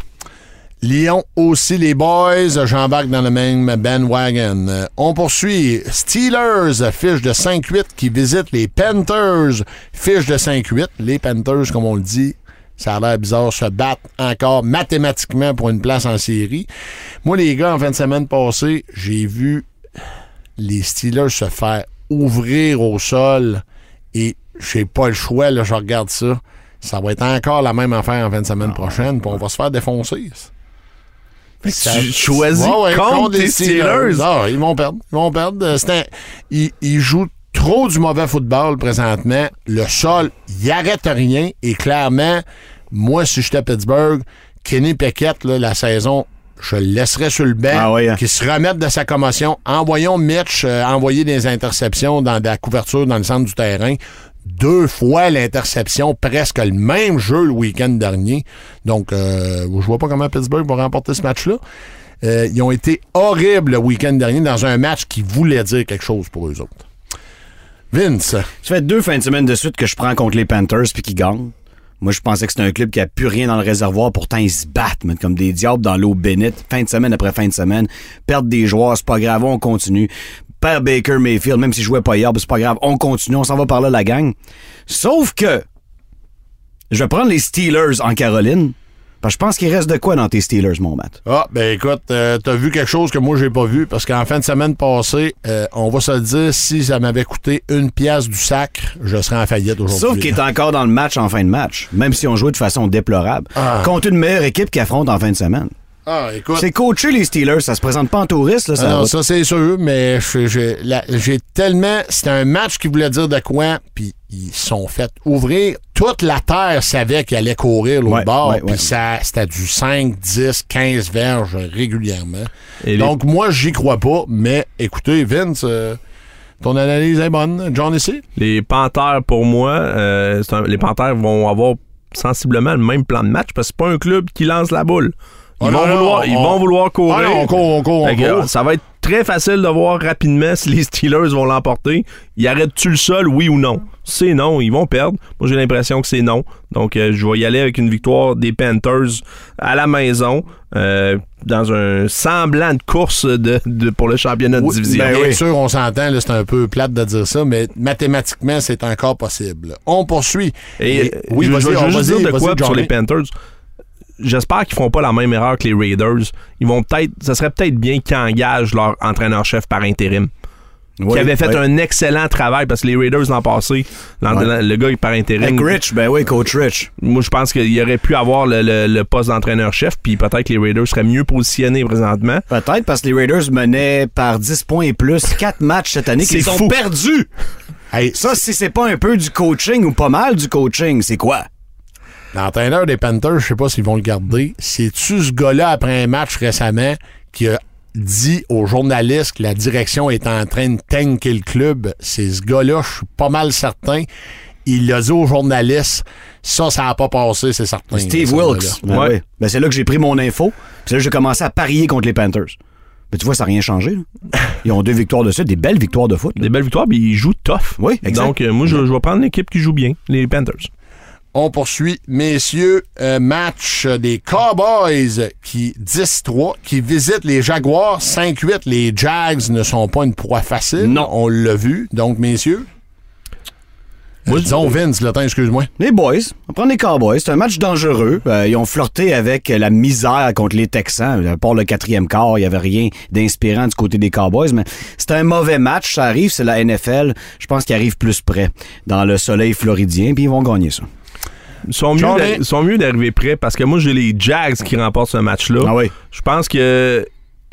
Lyon aussi, les boys. J'embarque dans le même bandwagon. Euh, On poursuit Steelers, fiche de 5-8 qui visite les Panthers, fiche de 5-8. Les Panthers, comme on le dit, ça a l'air bizarre, se battent encore mathématiquement pour une place en série. Moi, les gars, en fin de semaine passée, j'ai vu les Steelers se faire ouvrir au sol et j'ai pas le choix, là, je regarde ça. Ça va être encore la même affaire en fin de semaine prochaine, puis on va se faire défoncer. Fait que ça-
tu choisis contre les Steelers.
Ah, ils vont perdre. Ils vont perdre. Euh, un- ils, ils jouent trop du mauvais football présentement. Le sol, il arrête rien. Et clairement, moi, si j'étais à Pittsburgh, Kenny Pickett, là, la saison, je le laisserais sur le banc,
Ah hein.
qu'il se remette de sa commotion. Envoyons Mitch euh, envoyer des interceptions dans de la couverture dans le centre du terrain. deux fois l'interception, presque le même jeu le week-end dernier. Donc, euh, je vois pas comment Pittsburgh va remporter ce match-là. Euh, ils ont été horribles le week-end dernier dans un match qui voulait dire quelque chose pour eux autres. Vince.
Ça fait deux fins de semaine de suite que je prends contre les Panthers puis qu'ils gagnent. Moi, je pensais que c'était un club qui a plus rien dans le réservoir. Pourtant, ils se battent, man, comme des diables dans l'eau bénite, fin de semaine après fin de semaine. Perdre des joueurs, c'est pas grave, on continue. Père Baker Mayfield, même si je jouais pas hier, ben, c'est pas grave, on continue, on s'en va par là, la gang. Sauf que, je vais prendre les Steelers en Caroline. Parce que je pense qu'il reste de quoi dans tes Steelers, mon Matt?
Ah, ben écoute, euh, t'as vu quelque chose que moi j'ai pas vu? Parce qu'en fin de semaine passée, euh, on va se le dire, si ça m'avait coûté une pièce du sacre, je serais en faillite aujourd'hui.
Sauf qu'il est encore dans le match en fin de match, même si on jouait de façon déplorable.
Ah.
Contre une meilleure équipe qui affronte en fin de semaine.
Ah, écoute.
C'est coacher les Steelers, ça se présente pas en touriste, là, ça
Ah non, ça c'est sûr, mais j'ai- tellement. C'était un match qui voulait dire de quoi, puis ils se sont fait ouvrir. Toute la terre savait qu'il allait courir l'autre
Ouais,
bord,
ouais,
puis
ouais.
ça c'était du 5, 10, 15 verges régulièrement.
Et les-
Donc moi, j'y crois pas, mais écoutez, Vince, euh, ton analyse est bonne. John ici?
Les Panthers, pour moi, euh, un- les Panthers vont avoir sensiblement le même plan de match parce que c'est pas un club qui lance la boule. Ils,
Ah
vont,
non, non,
vouloir, ils
on-
vont vouloir courir.
Ah non, on court, on court, on court.
ça va être très facile de voir rapidement si les Steelers vont l'emporter. Ils arrêtent-tu le sol, oui ou non? C'est non, ils vont perdre. Moi, j'ai l'impression que c'est non. Donc, euh, je vais y aller avec une victoire des Panthers à la maison euh, dans un semblant de course de, de- pour le championnat de
Oui,
division.
ben Bien sûr, on s'entend, là, c'est un peu plate de dire ça, mais mathématiquement, c'est encore possible. On poursuit.
Et,
Et- oui,
je, veux juste dire de quoi sur les Panthers. J'espère qu'ils font pas la même erreur que les Raiders. Ils vont peut-être, ça serait peut-être bien qu'ils engagent leur entraîneur-chef par intérim.
Oui,
qui avait fait
oui.
un excellent travail parce que les Raiders l'an passé,
Ouais.
le gars par intérim.
Avec Rich, ben oui, coach Rich.
Moi, je pense qu'il aurait pu avoir le, le- le poste d'entraîneur-chef, puis peut-être que les Raiders seraient mieux positionnés présentement.
Peut-être parce que les Raiders menaient par 10 points et plus 4 matchs cette année qu'ils ont
fou.
perdus.
Hey,
Ça, si c'est pas un peu du coaching ou pas mal du coaching, c'est quoi?
L'entraîneur des Panthers, je sais pas s'ils vont le garder. C'est-tu ce gars-là, après un match récemment, qui a dit aux journalistes que la direction est en train de tanker le club? C'est ce gars-là, je suis pas mal certain. Il l'a dit aux journalistes. Ça, ça n'a pas passé, c'est certain.
Steve Wilkes. Ben
Ouais.
Ben, c'est là que j'ai pris mon info. Puis c'est là que j'ai commencé à parier contre les Panthers. Mais tu vois, ça n'a rien changé. là. Ils ont deux victoires de suite, des belles victoires de foot. là.
Des belles victoires, puis ils jouent tough.
Oui, exact.
Donc, euh, moi, je, je vais prendre l'équipe qui joue bien, les Panthers.
On poursuit, messieurs, un match des Cowboys qui 10-3, qui visitent les Jaguars 5-8. Les Jags ne sont pas une proie facile.
Non.
On l'a vu. Donc, messieurs.
Moi,
euh, disons Vince, le temps, excuse-moi.
Les boys, on prend les Cowboys. C'est un match dangereux. Euh, ils ont flirté avec la misère contre les Texans. À part le quatrième quart, il n'y avait rien d'inspirant du côté des Cowboys. Mais c'est un mauvais match. Ça arrive, c'est la NFL. Je pense qu'ils arrivent plus près dans le soleil floridien, puis ils vont gagner ça.
Ils sont mieux, sont mieux d'arriver prêts parce que moi, j'ai les Jags qui remportent ce match-là.
Ah oui.
Je pense que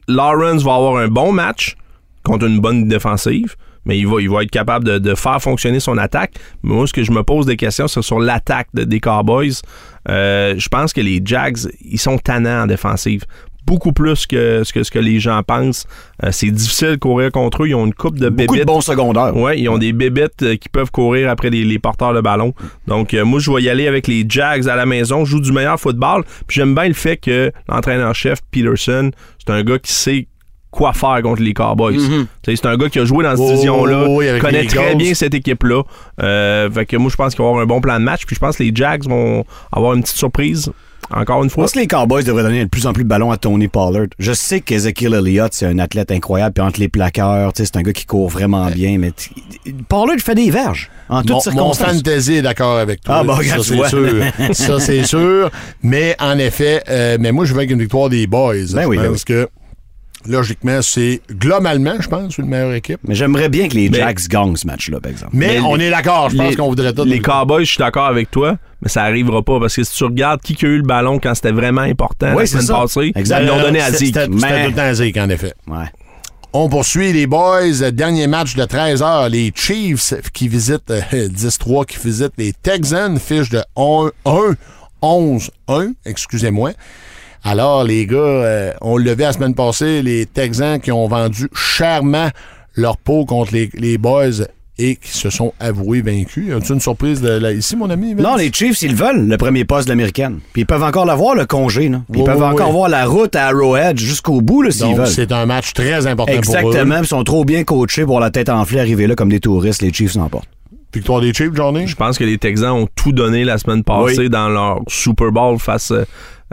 Lawrence va avoir un bon match contre une bonne défensive, mais il va, il va être capable de, de faire fonctionner son attaque. Mais moi, ce que je me pose des questions, c'est sur l'attaque de- des Cowboys. Euh, je pense que les Jags, ils sont tannants en défensive. Beaucoup plus que ce que, ce que les gens pensent. Euh, c'est difficile de courir contre eux. Ils ont une coupe de
Beaucoup de
bébites.
bons secondaires.
Ouais, ils ont des bébêtes euh, qui peuvent courir après les, les porteurs de ballon. Donc, euh, moi, je vais y aller avec les Jags à la maison. Je joue du meilleur football. Puis j'aime bien le fait que l'entraîneur-chef, Peterson, c'est un gars qui sait quoi faire contre les Cowboys. Sais, C'est un gars qui a joué dans cette
Oh,
division-là,
oui, avec
connaît très
Eagles.
bien cette équipe-là. Euh, fait que moi, je pense qu'il va avoir un bon plan de match. Puis je pense que les Jags vont avoir une petite surprise. Encore une
Je
fois.
pense que les Cowboys devraient donner de plus en plus de ballons à Tony Pollard. Je sais qu'Ezekiel Elliott, c'est un athlète incroyable, puis entre les plaqueurs, c'est un gars qui court vraiment bien, mais Pollard fait des verges en toutes
Mon, mon
circonstances.
fantasy est d'accord avec toi.
Ah, bon, regarde,
ça, c'est sûr. ça, c'est sûr. Mais en effet, euh, mais moi, je avec une victoire des Boys.
Ben oui, ben
pense que, logiquement, c'est globalement, je pense, une meilleure équipe.
Mais j'aimerais bien que les
Mais-
Jacks gagnent ce match-là, par exemple.
Mais,
Mais
on
les-
est d'accord. Je pense qu'on voudrait tout.
Les Cowboys, je suis d'accord avec toi, mais ça arrivera pas parce que si tu regardes qui a eu le ballon quand c'était vraiment important
Oui,
la
c'est
semaine
ça.
passée, ils l'ont donné à Zeke.
C'était
Mais-
tout le temps Zeke, en effet.
Ouais.
On poursuit les boys. Dernier match de 13h. Les Chiefs qui visitent euh, 10-3, qui visitent les Texans. Fiche de 1-11-1, excusez-moi. Alors, les gars, euh, on le vu la semaine passée, les Texans qui ont vendu chèrement leur peau contre les, les boys et qui se sont avoués vaincus. As-tu une surprise de, là, ici, mon ami? Vince?
Non, les Chiefs, ils veulent le premier poste de l'américaine. Puis ils peuvent encore l'avoir, le congé. Là. Puis ils peuvent
oui,
encore
oui.
voir la route à Arrowhead jusqu'au bout, là, s'ils veulent.
c'est un match très important pour eux.
Exactement. Ils sont trop bien coachés pour la tête enflée arriver là comme des touristes. Les Chiefs l'emportent.
Victoire des Chiefs, journée?
Je pense que les Texans ont tout donné la semaine passée
Oui.
dans leur Super Bowl face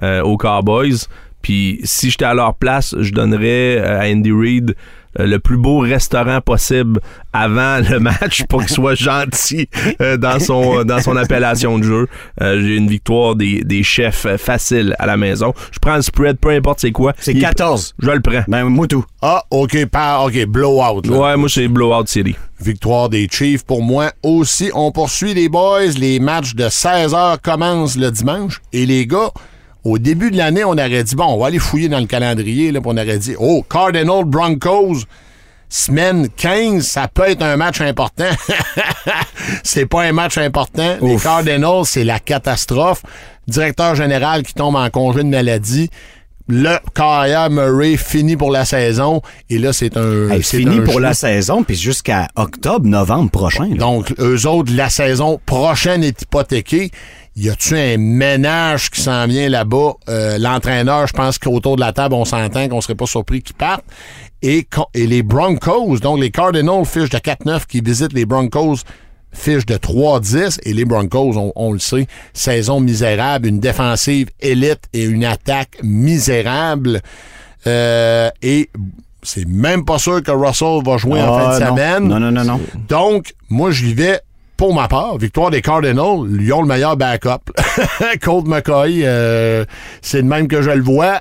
euh, aux Cowboys. Puis si j'étais à leur place, je donnerais euh, à Andy Reid le plus beau restaurant possible avant le match pour qu'il soit gentil euh, dans son dans son appellation de jeu. Euh, J'ai une victoire des, des chefs euh, facile à la maison. Je prends le spread, peu importe c'est quoi.
C'est
Il-
14.
Je le prends.
Ben, moi tout.
Ah, OK, pas, OK, blowout. là.
Ouais, moi c'est Blowout City.
Victoire des Chiefs pour moi aussi. On poursuit les boys. Les matchs de 16 h commencent le dimanche. Et les gars, au début de l'année, on aurait dit, bon, on va aller fouiller dans le calendrier. Là, puis on aurait dit, oh, Cardinal Broncos, semaine 15, ça peut être un match important. c'est pas un match important. Les. Cardinals, c'est la catastrophe. Directeur général qui tombe en congé de maladie. Le carrière Murray finit pour la saison. Et là, c'est un.
Hey,
c'est
fini
un
pour la saison, puis jusqu'à octobre, novembre prochain. là.
donc, eux autres, la saison prochaine est hypothéquée. Y a-tu un ménage qui s'en vient là-bas? Euh, L'entraîneur, je pense qu'autour de la table, on s'entend qu'on serait pas surpris qu'il parte. Et, les Broncos, donc les Cardinals fichent de 4-9 qui visitent les Broncos fichent de 3-10 et les Broncos, on, on le sait, saison misérable, une défensive élite et une attaque misérable. Euh, et c'est même pas sûr que Russell va jouer en
Ah,
fin de
non.
semaine.
Non, non, non, non.
Donc, moi, j'y vais pour ma part. Victoire des Cardinals, ils ont le meilleur backup. Colt McCoy, euh, c'est le même que je le vois.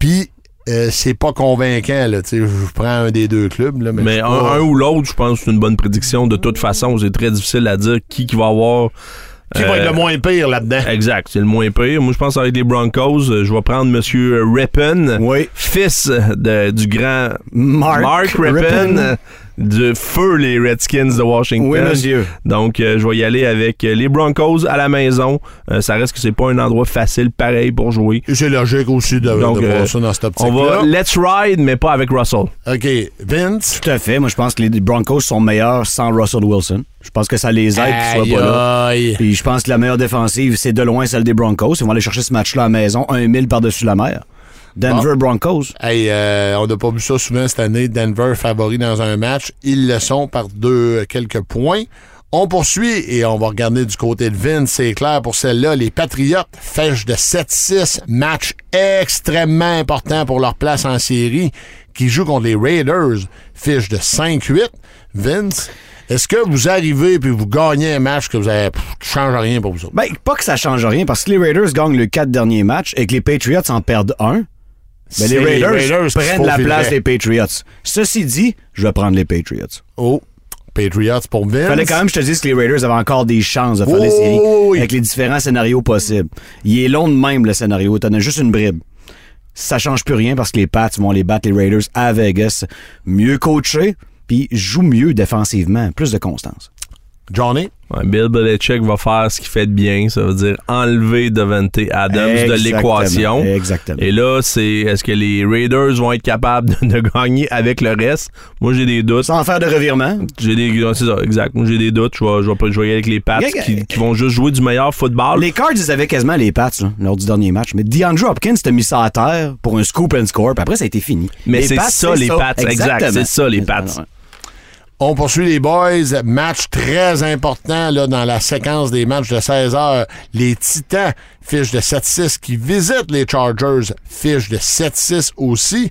Puis, euh, c'est pas convaincant. Là, je prends un des deux clubs. Là, mais
un, ou l'autre, je pense que c'est une bonne prédiction. De toute façon, c'est très difficile à dire qui, qui va avoir.
qui va
euh,
être le moins pire là-dedans?
Exact, c'est le moins pire. Moi, je pense avec les Broncos, euh, je vais prendre Monsieur Rippon,
Oui.
fils de- du grand
Mark
Rippon. euh, de feu les Redskins de Washington.
Oui, monsieur.
Donc, euh, je vais y aller avec euh, les Broncos à la maison. Euh, ça reste que c'est pas un endroit facile, pareil, pour jouer.
Et C'est logique aussi de,
Donc,
de
euh,
voir ça dans cette optique
On va let's ride, mais pas avec Russell.
OK, Vince?
Tout à fait. Moi, je pense que les Broncos sont meilleurs sans Russell Wilson. Je pense que ça les aide qu'ils soient pas là. Puis je pense que la meilleure défensive, c'est de loin celle des Broncos. Ils vont aller chercher ce match-là à la maison, un mille par-dessus la mer. Denver Broncos.
Hey, euh, on n'a pas vu ça souvent cette année. Denver favori dans un match. Ils le sont par deux quelques points. On poursuit et on va regarder du côté de Vince. C'est clair pour celle-là. Les Patriotes fêchent de 7-6. Match extrêmement important pour leur place en série qui joue contre les Raiders. Fiche de 5-8. Vince, est-ce que vous arrivez puis vous gagnez un match que vous avez, pff, qui change rien pour vous autres?
Ben, pas que ça change rien, parce que les Raiders gagnent les quatre derniers matchs et que les Patriots en perdent un. Ben,
C'est
les
les
Raiders, prennent la place des Patriots. Ceci dit, je vais prendre les Patriots.
Oh, Patriots pour Vince.
Fallait quand même que je te dise que les Raiders avaient encore des chances de faire les séries
oui, oui.
avec les différents scénarios possibles. Il est long de même, le scénario. T'en as juste une bribe. Ça change plus rien parce que les Pats vont les battre, les Raiders, à Vegas. Mieux coachés, puis jouent mieux défensivement. Plus de constance.
Johnny?
Ouais, Bill Belichick va faire ce qu'il fait de bien, ça veut dire enlever Devante Adams de l'équation.
exactement.
Et là, c'est est-ce que les Raiders vont être capables de, de gagner avec le reste? Moi, j'ai des doutes.
Sans faire de revirement.
J'ai des c'est ça, exact. Moi, j'ai des doutes. Je vais, je vais pas jouer avec les Pats
Yeah,
qui, vont juste jouer du meilleur football.
Les Cards, ils avaient quasiment les Pats là, lors du dernier match. Mais DeAndre Hopkins t'a mis ça à terre pour un scoop and score. Puis après, ça a été fini.
Mais c'est ça, les Pats. Exact,
Exactement.
c'est ça, les Pats.
On poursuit les boys. Match très important là, dans la séquence des matchs de 16 heures. Les Titans fichent de 7-6 qui visitent les Chargers fichent de 7-6 aussi.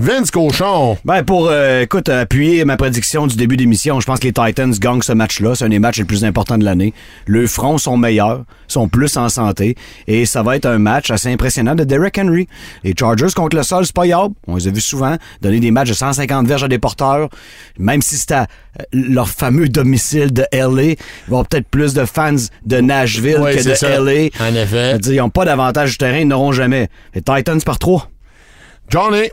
Vince Cochon.
Ben pour euh, écoute appuyer ma prédiction du début d'émission, je pense que les Titans gagnent ce match-là. C'est un des matchs les plus importants de l'année. Le front sont meilleurs, sont plus en santé et ça va être un match assez impressionnant de Derrick Henry. Les Chargers contre le sol, c'est pas yable. On les a vus souvent donner des matchs de 150 verges à des porteurs, même si c'est à euh, leur fameux domicile de LA. Ils vont peut-être plus de fans de Nashville
Ouais,
que de
ça.
LA.
En effet.
Dire, Ils n'ont pas d'avantage du terrain, ils n'auront jamais. Les Titans par trois.
Johnny.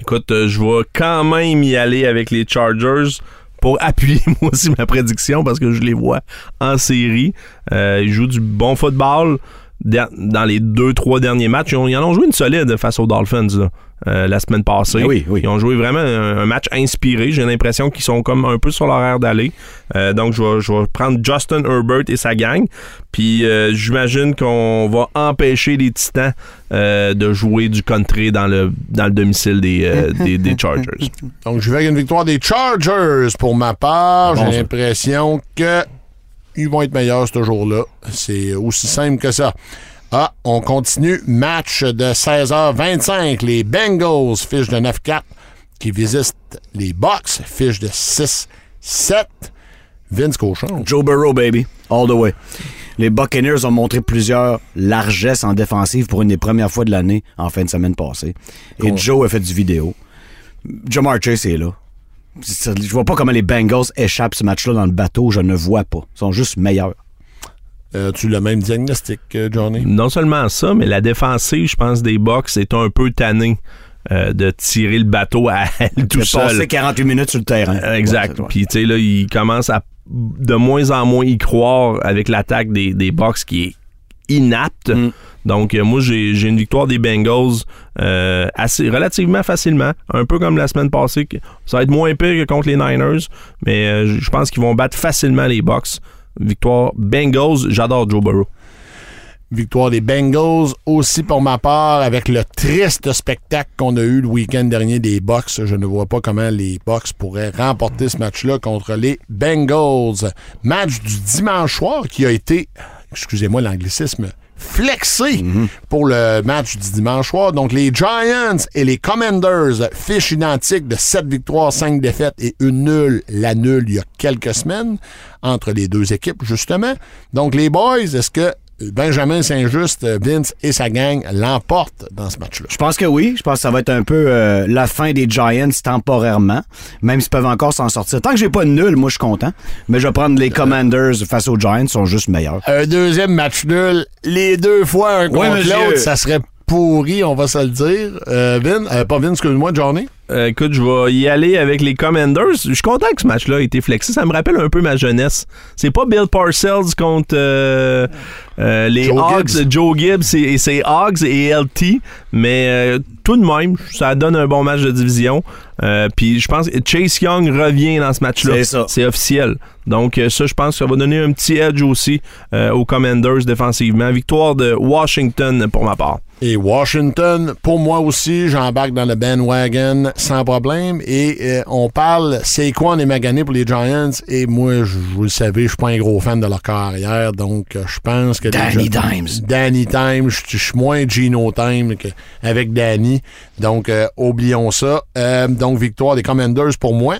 Écoute, euh, je vais quand même y aller avec les Chargers pour appuyer moi aussi ma prédiction parce que je les vois en série. Euh, ils jouent du bon football dans les deux, trois derniers matchs. Ils, ils en ont joué une solide face aux Dolphins. là. Euh, la semaine passée.
Oui, oui.
Ils ont joué vraiment un, un match inspiré. J'ai l'impression qu'ils sont comme un peu sur l'horaire d'aller. Euh, donc, je vais, je vais prendre Justin Herbert et sa gang. Puis, euh, j'imagine qu'on va empêcher les Titans euh, de jouer du country dans le, dans le domicile des, euh, des, des Chargers.
Donc, je vais avec une victoire des Chargers pour ma part.
Bon,
J'ai l'impression que ils vont être meilleurs ce jour-là. C'est aussi simple que ça. Ah, on continue. Match de 16h25. Les Bengals, fiche de 9-4, qui visitent les Bucks, fiche de 6-7. Vince Cochon.
Joe Burrow, baby. All the way. Les Buccaneers ont montré plusieurs largesses en défensive pour une des premières fois de l'année en fin de semaine passée. Et
Cool.
Joe a fait du vidéo. Jamar Chase est là. Je vois pas comment les Bengals échappent ce match-là dans le bateau. Je ne vois pas. Ils sont juste meilleurs.
Euh, tu le même diagnostic, euh, Johnny?
Non seulement ça, mais la défensive, je pense, des Bucks est un peu tannée euh, de tirer le bateau à elle tout seul.
passé 48 minutes sur le terrain.
Exact.
Ouais,
Puis, tu sais, là, il commence à de moins en moins y croire avec l'attaque des, des Bucks qui est inapte.
Mm.
Donc, euh, moi, j'ai j'ai une victoire des Bengals euh, assez relativement facilement. Un peu comme la semaine passée. Ça va être moins pire que contre les Niners, mais euh, je- pense qu'ils vont battre facilement les Bucks. Victoire Bengals. J'adore Joe Burrow.
Victoire des Bengals aussi pour ma part avec le triste spectacle qu'on a eu le week-end dernier des Bucks. Je ne vois pas comment les Bucks pourraient remporter ce match-là contre les Bengals. Match du dimanche soir qui a été, excusez-moi l'anglicisme, flexé pour le match du dimanche soir. Donc les Giants et les Commanders, fiche identique de 7 victoires, 5 défaites et une nulle, la nulle il y a quelques semaines entre les deux équipes justement. Donc les boys, est-ce que Benjamin Saint-Just, Vince et sa gang l'emportent dans ce match-là.
Je pense que oui. Je pense que ça va être un peu euh, la fin des Giants temporairement. Même s'ils peuvent encore s'en sortir. Tant que j'ai pas de nul, moi je suis content. Mais je vais prendre les Commanders face aux Giants, ils sont juste meilleurs.
Un deuxième match nul, les deux fois un contre
monsieur.
l'autre, ça serait pourri, on va se le dire. Euh, Vin, euh, pas Vin, excuse-moi, Johnny?
Euh, écoute, je vais y aller avec les Commanders. Je suis content que ce match-là ait été flexé. Ça me rappelle un peu ma jeunesse. C'est pas Bill Parcells contre euh, euh, les
Joe
Hogs,
Gibbs.
Joe Gibbs et, c'est Hogs et LT. Mais euh, tout de même, ça donne un bon match de division. Euh, Puis je pense que Chase Young revient dans ce match-là.
C'est ça.
C'est officiel. Donc ça, je pense que ça va donner un petit edge aussi euh, aux Commanders défensivement. Victoire de Washington pour ma part.
Et Washington, pour moi aussi, j'embarque dans le bandwagon sans problème. Et euh, on parle, c'est quoi on est magané pour les Giants? Et moi, je- vous le savez, je suis pas un gros fan de leur carrière. Donc, euh, je pense que...
Danny Dimes.
Danny Time, je suis moins Gino Time que- avec Danny. Donc, euh, oublions ça. Euh, donc, victoire des Commanders pour moi.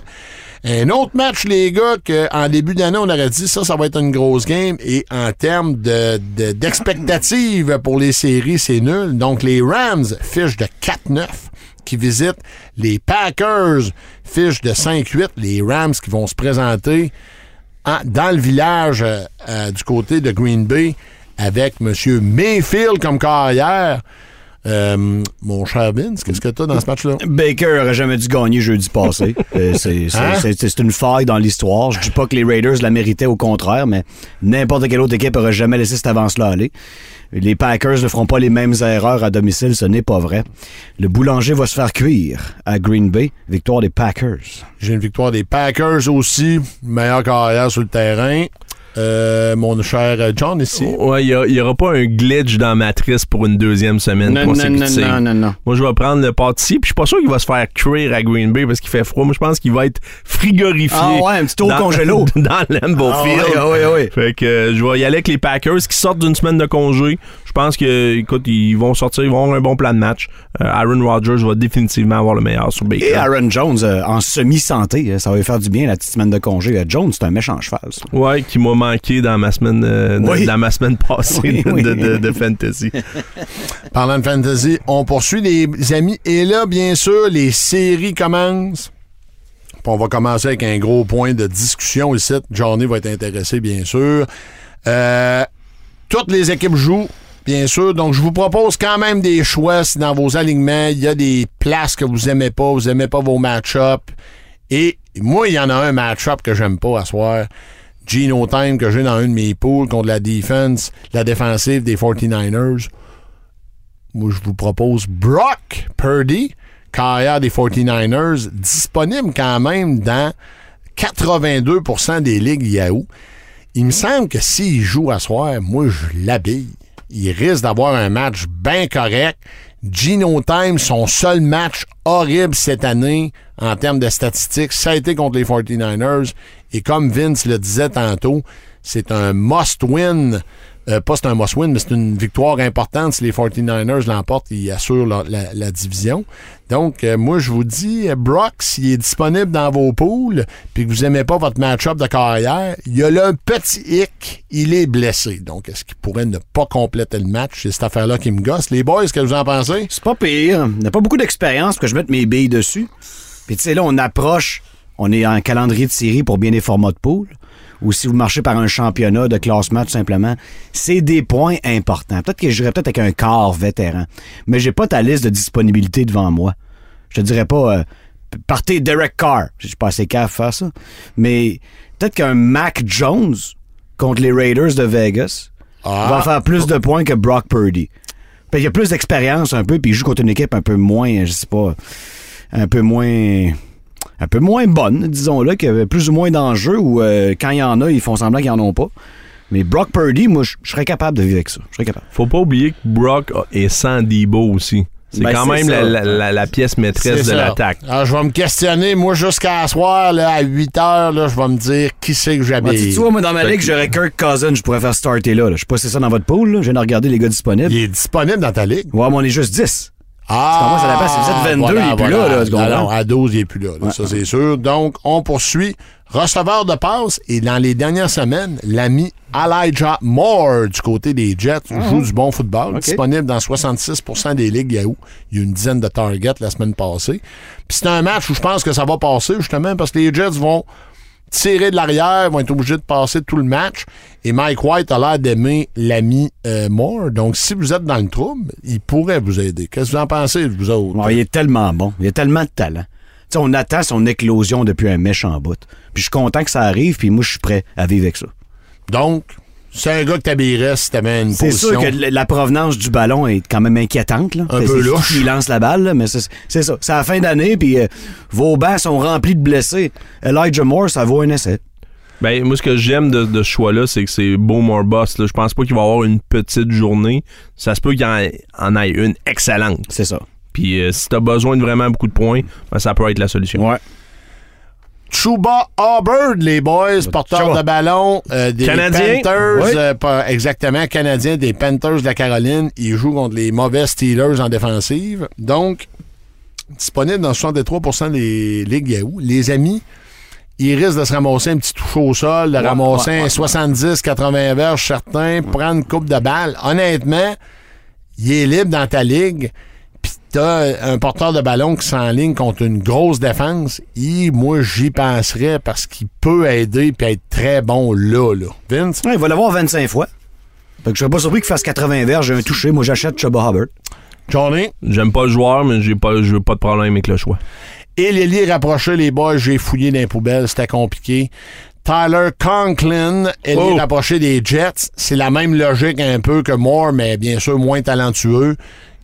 Un autre match, les gars, qu'en début d'année, on aurait dit ça, ça va être une grosse game. Et en termes de, de- d'expectative pour les séries, c'est nul. Donc, les Rams fichent de 4-9 qui visitent les Packers, fichent de 5-8. Les Rams qui vont se présenter en- dans le village euh, euh, du côté de Green Bay avec M. Mayfield comme carrière. Euh, mon cher Vince, qu'est-ce que tu as dans ce match-là?
Baker aurait jamais dû gagner jeudi passé. Euh, c'est,
Hein?
c'est- une faille dans l'histoire. Je dis pas que les Raiders la méritaient au contraire, mais n'importe quelle autre équipe aurait jamais laissé cette avance-là aller. Les Packers ne feront pas les mêmes erreurs à domicile, ce n'est pas vrai. Le boulanger va se faire cuire à Green Bay. Victoire des Packers.
J'ai une victoire des Packers aussi. Meilleure carrière sur le terrain. Euh, mon cher John ici.
Ouais, il n'y aura pas un glitch dans Matrice pour une deuxième semaine
Non,
consécutive.
non, non, non, non.
Moi, je vais prendre le pâtissier, puis je suis pas sûr qu'il va se faire cuire à Green Bay parce qu'il fait froid. Moi, je pense qu'il va être frigorifié.
Ah ouais, un petit eau
dans-
congélo.
dans Lambeau
Ah
Field.
ouais, ouais, ouais.
Fait que euh, je vais y aller avec les Packers qui sortent d'une semaine de congé. Je pense que, écoute, ils vont sortir, ils vont avoir un bon plan de match. Euh, Aaron Rodgers va définitivement avoir le meilleur sur Baker.
Et Aaron Jones, euh, en semi-santé, euh, ça va lui faire du bien la petite semaine de congé. Jones, c'est un méchant cheval. ça.
Ouais, qui m'a manqué dans ma semaine, euh, dans ma semaine passée
Oui,
de,
oui.
de- de- de fantasy.
Parlant de fantasy, on poursuit les amis. Et là, bien sûr, les séries commencent. Puis on va commencer avec un gros point de discussion ici. Johnny va être intéressé, bien sûr. Euh, toutes les équipes jouent, bien sûr. Donc, je vous propose quand même des choix si dans vos alignements, il y a des places que vous aimez pas, vous aimez pas vos match-ups. Et moi, il y en a un match-up que j'aime pas à soir. Gino Time que j'ai dans une de mes poules contre la defense, la défensive des 49ers. moi, je vous propose Brock Purdy, carrière des 49ers, disponible quand même dans 82% des ligues Yahoo. Il me semble que s'il joue à soir, moi, je l'habille. Il risque d'avoir un match bien correct. Gino Time, son seul match horrible cette année en termes de statistiques, ça a été contre les 49ers. Et comme Vince le disait tantôt, c'est un must-win. Euh, pas c'est un must-win, mais c'est une victoire importante. Si les 49ers l'emportent, ils assurent la, division. Donc, euh, moi, je vous dis, euh, Brock, s'il est disponible dans vos poules, puis que vous aimez pas votre match-up de carrière, il y a là un petit hic, il est blessé. Donc, est-ce qu'il pourrait ne pas compléter le match? C'est cette affaire-là qui me gosse. Les boys, qu'est-ce que vous en pensez?
C'est pas pire. On n'a pas beaucoup d'expérience pour que je mette mes billes dessus. Puis tu sais, là, on approche, on est en calendrier de série pour bien des formats de poule. Ou si vous marchez par un championnat de classement, tout simplement, c'est des points importants. Peut-être que je dirais peut-être avec un quart vétéran. Mais j'ai pas ta liste de disponibilité devant moi. Je te dirais pas, euh, partez Derek Carr. Je suis pas assez cave faire ça. Mais peut-être qu'un Mac Jones contre les Raiders de Vegas va faire plus de points que Brock Purdy. Il y a plus d'expérience un peu, puis il joue contre une équipe un peu moins, je sais pas, un peu moins un peu moins bonne, disons-le, qui avait plus ou moins d'enjeux, ou euh, quand il y en a, ils font semblant qu'ils en ont pas. Mais Brock Purdy, moi, je je serais capable de vivre avec ça. Je serais capable.
Faut pas oublier que Brock est sans Debo aussi. C'est
Ben,
quand même la, la- la- la pièce maîtresse de l'attaque.
Alors, je vais me questionner, moi, jusqu'à soir, là, à 8 heures, là, je vais me dire qui c'est que j'habille.
tu vois, moi, dans ma ligue, j'aurais Kirk Cousins, je pourrais faire starter là. là. Je sais pas si c'est ça dans votre pool, là. Je viens de regarder les gars disponibles.
Il est disponible dans ta ligue.
Ouais, mais on est juste 10.
Ah,
comprends, ça. Si vous êtes 22, il est plus là, là, comprends?
Non, non, à 12, il est plus là, là, ça c'est sûr. Donc, on poursuit. Receveur de passe, et dans les dernières semaines, l'ami Elijah Moore du côté des Jets joue du bon football, disponible dans 66% des ligues Yahoo. Il y a une dizaine de targets la semaine passée. Puis c'est un match où je pense que ça va passer, justement, parce que les Jets vont tirer de l'arrière, vont être obligés de passer tout le match. Et Mike White a l'air d'aimer l'ami euh, Moore. Donc, si vous êtes dans le trouble, il pourrait vous aider. Qu'est-ce que vous en pensez, vous autres?
Il est tellement bon. Il a tellement de talent. Tu sais, on attend son éclosion depuis un méchant bout. Puis je suis content que ça arrive, puis moi, je suis prêt à vivre avec ça.
Donc, c'est un gars que t'habillerais si t'avais une
C'est
position.
sûr que la provenance du ballon est quand même inquiétante. Là.
Un
C'est-
peu
c'est
louche.
qui lance la balle, là, mais c'est c'est ça. C'est la fin d'année, puis euh, vos bancs sont remplis de blessés. Elijah Moore, ça vaut un essai.
Ben, moi, ce que j'aime de, de ce choix-là, c'est que c'est beau more boss. Là. Je pense pas qu'il va avoir une petite journée. Ça se peut qu'il en, en ait une excellente.
C'est ça.
Puis euh, si t'as besoin de vraiment beaucoup de points, ben, ça peut être la solution.
Ouais.
Chuba Hubbard, les boys, porteurs
Chuba.
de ballon euh, des
Canadien?
Panthers,
Oui.
euh, pas exactement, Canadien des Panthers de la Caroline. Il joue contre les mauvais Steelers en défensive. Donc, disponible dans 63% des ligues Yahoo. Les amis, il risque de se ramasser un petit touche au sol, de ramasser
ouais,
un
ouais.
70-80 verges certains, prendre une coupe de balle. Honnêtement, il est libre dans ta ligue. T'as un porteur de ballon qui s'enligne contre une grosse défense. Et moi, j'y penserais parce qu'il peut aider puis être très bon là, là. Vince?
Ouais, il va l'avoir 25 fois. Fait que je serais pas surpris qu'il fasse 80 verges, j'ai un touché. Moi, j'achète Chuba Hubbard.
Johnny?
J'aime pas le joueur, mais j'ai pas, j'ai pas de problème avec le choix.
Et l'ailier rapproché, les boys, j'ai fouillé dans les poubelles, c'était compliqué. Tyler Conklin, ailier
Oh.
rapproché des Jets, c'est la même logique un peu que Moore, mais bien sûr moins talentueux.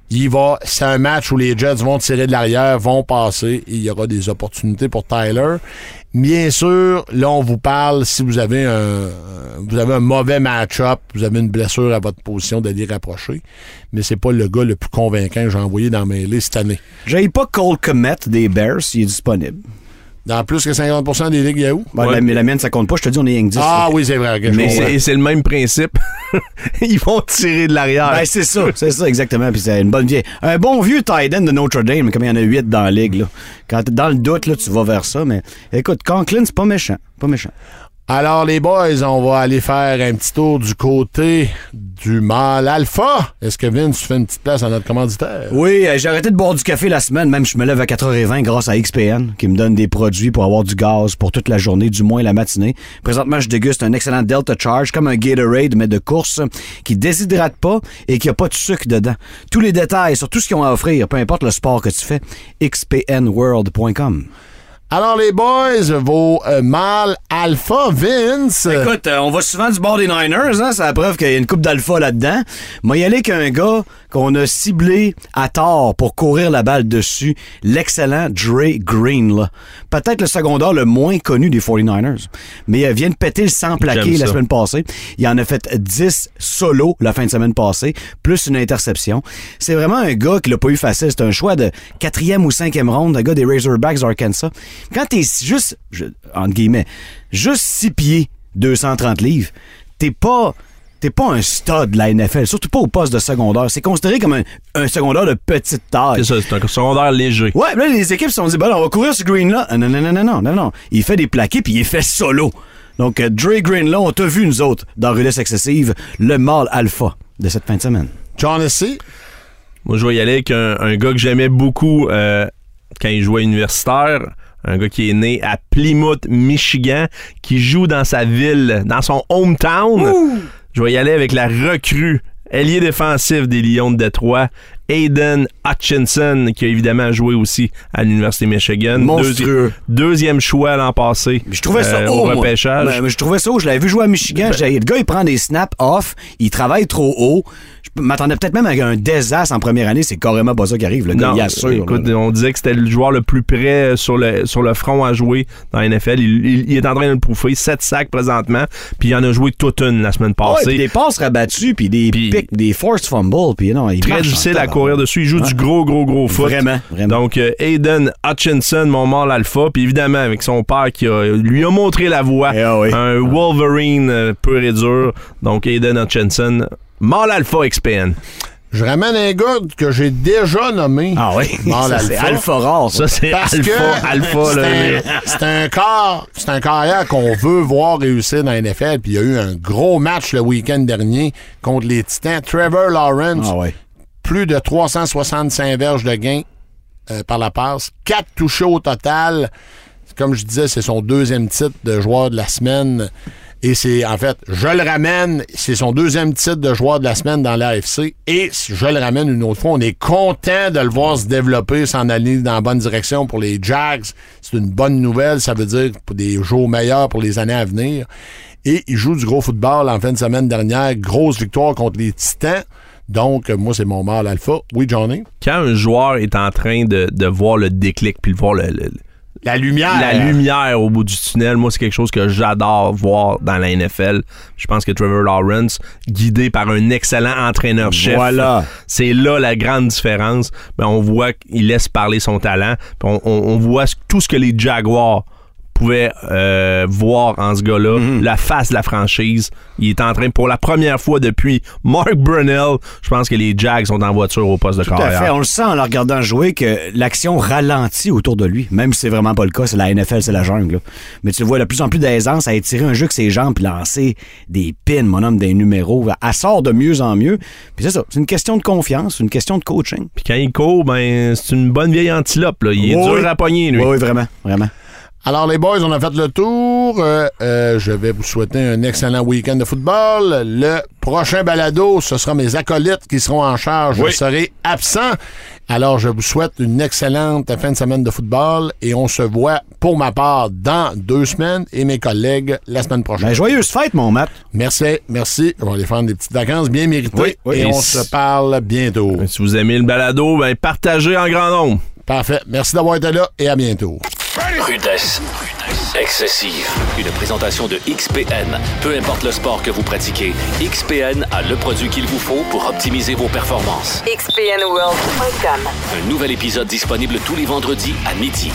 Il va, c'est un match où les Jets vont tirer de l'arrière, vont passer, et il y aura des opportunités pour Tyler. Bien sûr, là, on vous parle si vous avez un, vous avez un mauvais match-up, vous avez une blessure à votre position d'ailier rapproché, mais c'est pas le gars le plus convaincant que j'ai envoyé dans mes listes cette année.
J'ai pas Cole Komet des Bears, il est disponible.
Dans plus que 50% des ligues Yahoo?
Bon,
Ouais.
la, la mienne, ça compte pas. Je te dis, on est rien que 10.
Ah oui, c'est vrai.
Mais
c'est le même principe. Ils vont tirer de l'arrière.
Ben, c'est ça, c'est ça, exactement. Puis c'est une bonne vieille. Un bon vieux tight end de Notre Dame, comme il y en a 8 dans la ligue, là. Quand t'es dans le doute, là, tu vas vers ça. Mais écoute, Conklin, c'est pas méchant. Pas méchant.
Alors, les boys, on va aller faire un petit tour du côté du mâle alpha. Est-ce que Vince, tu fais une petite place à notre commanditaire?
Oui, euh, j'ai arrêté de boire du café la semaine. Même je me lève à 4h20 grâce à XPN, qui me donne des produits pour avoir du gaz pour toute la journée, du moins la matinée. Présentement, je déguste un excellent Delta Charge, comme un Gatorade, mais de course, qui déshydrate pas et qui a pas de sucre dedans. Tous les détails sur tout ce qu'ils ont à offrir, peu importe le sport que tu fais, xpnworld.com.
Alors, les boys, vos euh, mâles alpha, Vince.
Écoute, euh, on va souvent du bord des Niners, hein, c'est la preuve qu'il y a une coupe d'alpha là-dedans. Moi, y aller qu'un gars qu'on a ciblé à tort pour courir la balle dessus, l'excellent Dre Green, là. Peut-être le secondaire le moins connu des 49ers. Mais il vient de péter le 100 plaqué la semaine passée. Il en a fait 10 solo la fin de semaine passée, plus une interception. C'est vraiment un gars qui l'a pas eu facile. C'est un choix de quatrième ou cinquième ronde, un gars des Razorbacks d'Arkansas. Quand t'es juste, je- entre guillemets, juste 6 pieds, 230 livres, t'es pas... T'es pas un stud de la NFL, surtout pas au poste de secondaire. C'est considéré comme un, un secondaire de petite taille.
C'est ça, c'est un secondaire léger.
Ouais, mais là, les équipes se sont dit, ben là, on va courir ce Green-là. Ah, Non, non, non, non, non, non, non. Il fait des plaqués, puis il fait solo. Donc, euh, Dre Green-là, on t'a vu, nous autres, dans Rudesse Excessive, le mâle alpha de cette fin de semaine.
John Essie.
Moi, je vais y aller avec un, un gars que j'aimais beaucoup euh, quand il jouait universitaire. Un gars qui est né à Plymouth, Michigan, qui joue dans sa ville, dans son hometown. Je vais y aller avec la recrue, ailier défensif des Lions de Détroit, Aiden Hutchinson, qui a évidemment joué aussi à l'Université Michigan.
Monstrueux.
Deuxi- deuxième choix l'an passé.
Je trouvais ça
euh,
haut,
au
moi.
repêchage.
Ben, je trouvais ça haut. Je l'avais vu jouer à Michigan. Disais, le gars, il prend des snaps off. Il travaille trop haut. Je m'attendais peut-être même à un désastre en première année. C'est carrément pas ça qui arrive. Le gars,
Non,
il assure.
écoute,
là.
on disait que c'était le joueur le plus près euh, sur le, sur le front à jouer dans la NFL. Il, il- il est en train de le prouver. 7 sacs présentement. Puis il en a joué toute une la semaine
Ouais,
passée.
puis des passes rabattues, puis des
Puis-
pics, des forced fumbles, puis non, il
Très difficile à. Courir dessus. Il joue du gros, gros, gros foot.
Vraiment, vraiment.
Donc, euh, Aiden Hutchinson, mon mâle alpha. Puis évidemment, avec son père qui a- lui a montré la voie.
Eh ah oui.
Un Wolverine euh, pur et dur. Donc, Aiden Hutchinson, mâle alpha XPN.
Je ramène un gars que j'ai déjà nommé.
Ah oui, ça, c'est
alpha.
rare. ça.
Ça, c'est
Parce
alpha,
que
alpha.
c'est
là,
un- c'est un corps, c'est un carrière qu'on veut voir réussir dans la NFL. Puis il y a eu un gros match le week-end dernier contre les Titans. Trevor Lawrence,
Ah ouais.
Plus de 365 verges de gain euh, par la passe, quatre touchés au total. Comme je disais, c'est son deuxième titre de joueur de la semaine. Et c'est, en fait, je le ramène, c'est son deuxième titre de joueur de la semaine dans l'AFC. Et je le ramène une autre fois, on est content de le voir se développer, s'en aller dans la bonne direction pour les Jags. C'est une bonne nouvelle, ça veut dire pour des jours meilleurs pour les années à venir. Et il joue du gros football en fin de semaine dernière. Grosse victoire contre les Titans. Donc, euh, moi, c'est mon mâle alpha. Oui, Johnny?
Quand un joueur est en train de, de voir le déclic puis de voir le- le,
La lumière.
la lumière au bout du tunnel, moi, c'est quelque chose que j'adore voir dans la NFL. Je pense que Trevor Lawrence, guidé par un excellent entraîneur-chef,
Voilà.
c'est là la grande différence. Ben, on voit qu'il laisse parler son talent. On, on- on voit tout ce que les Jaguars pouvaient euh, voir en ce gars-là,
Mhm.
la face de la franchise. Il est en train, pour la première fois depuis Mark Brunell, je pense que les Jags sont en voiture au poste de
Tout à fait. On le sent en le regardant jouer que l'action ralentit autour de lui. Même si c'est vraiment pas le cas, c'est la NFL, c'est la jungle. là. Mais tu vois de plus en plus d'aisance à étirer un jeu que ses jambes puis lancer des pins, mon homme, des numéros. Elle sort de mieux en mieux. Puis c'est ça. C'est une question de confiance, une question de coaching.
Puis quand il court, ben, c'est une bonne vieille antilope. Là. Il est
Oui,
dur à pogner, lui.
Oui, oui, vraiment. Vraiment.
Alors, les boys, on a fait le tour. Euh, euh, je vais vous souhaiter un excellent week-end de football. Le prochain balado, ce sera mes acolytes qui seront en charge. Je serai absent. Alors, je vous souhaite une excellente fin de semaine de football et on se voit, pour ma part, dans deux semaines et mes collègues la semaine prochaine.
Ben, joyeuse fête, mon Matt.
Merci, merci. On va aller faire des petites vacances bien méritées
Oui, oui.
et
Et
on
si-
se parle bientôt.
Si vous aimez le balado, ben, partagez en grand nombre.
Parfait. Merci d'avoir été là et à bientôt.
Rudesse. Excessive. Une présentation de XPN. Peu importe le sport que vous pratiquez, XPN a le produit qu'il vous faut pour optimiser vos performances.
XPNWorld.com.
Un nouvel épisode disponible tous les vendredis à midi.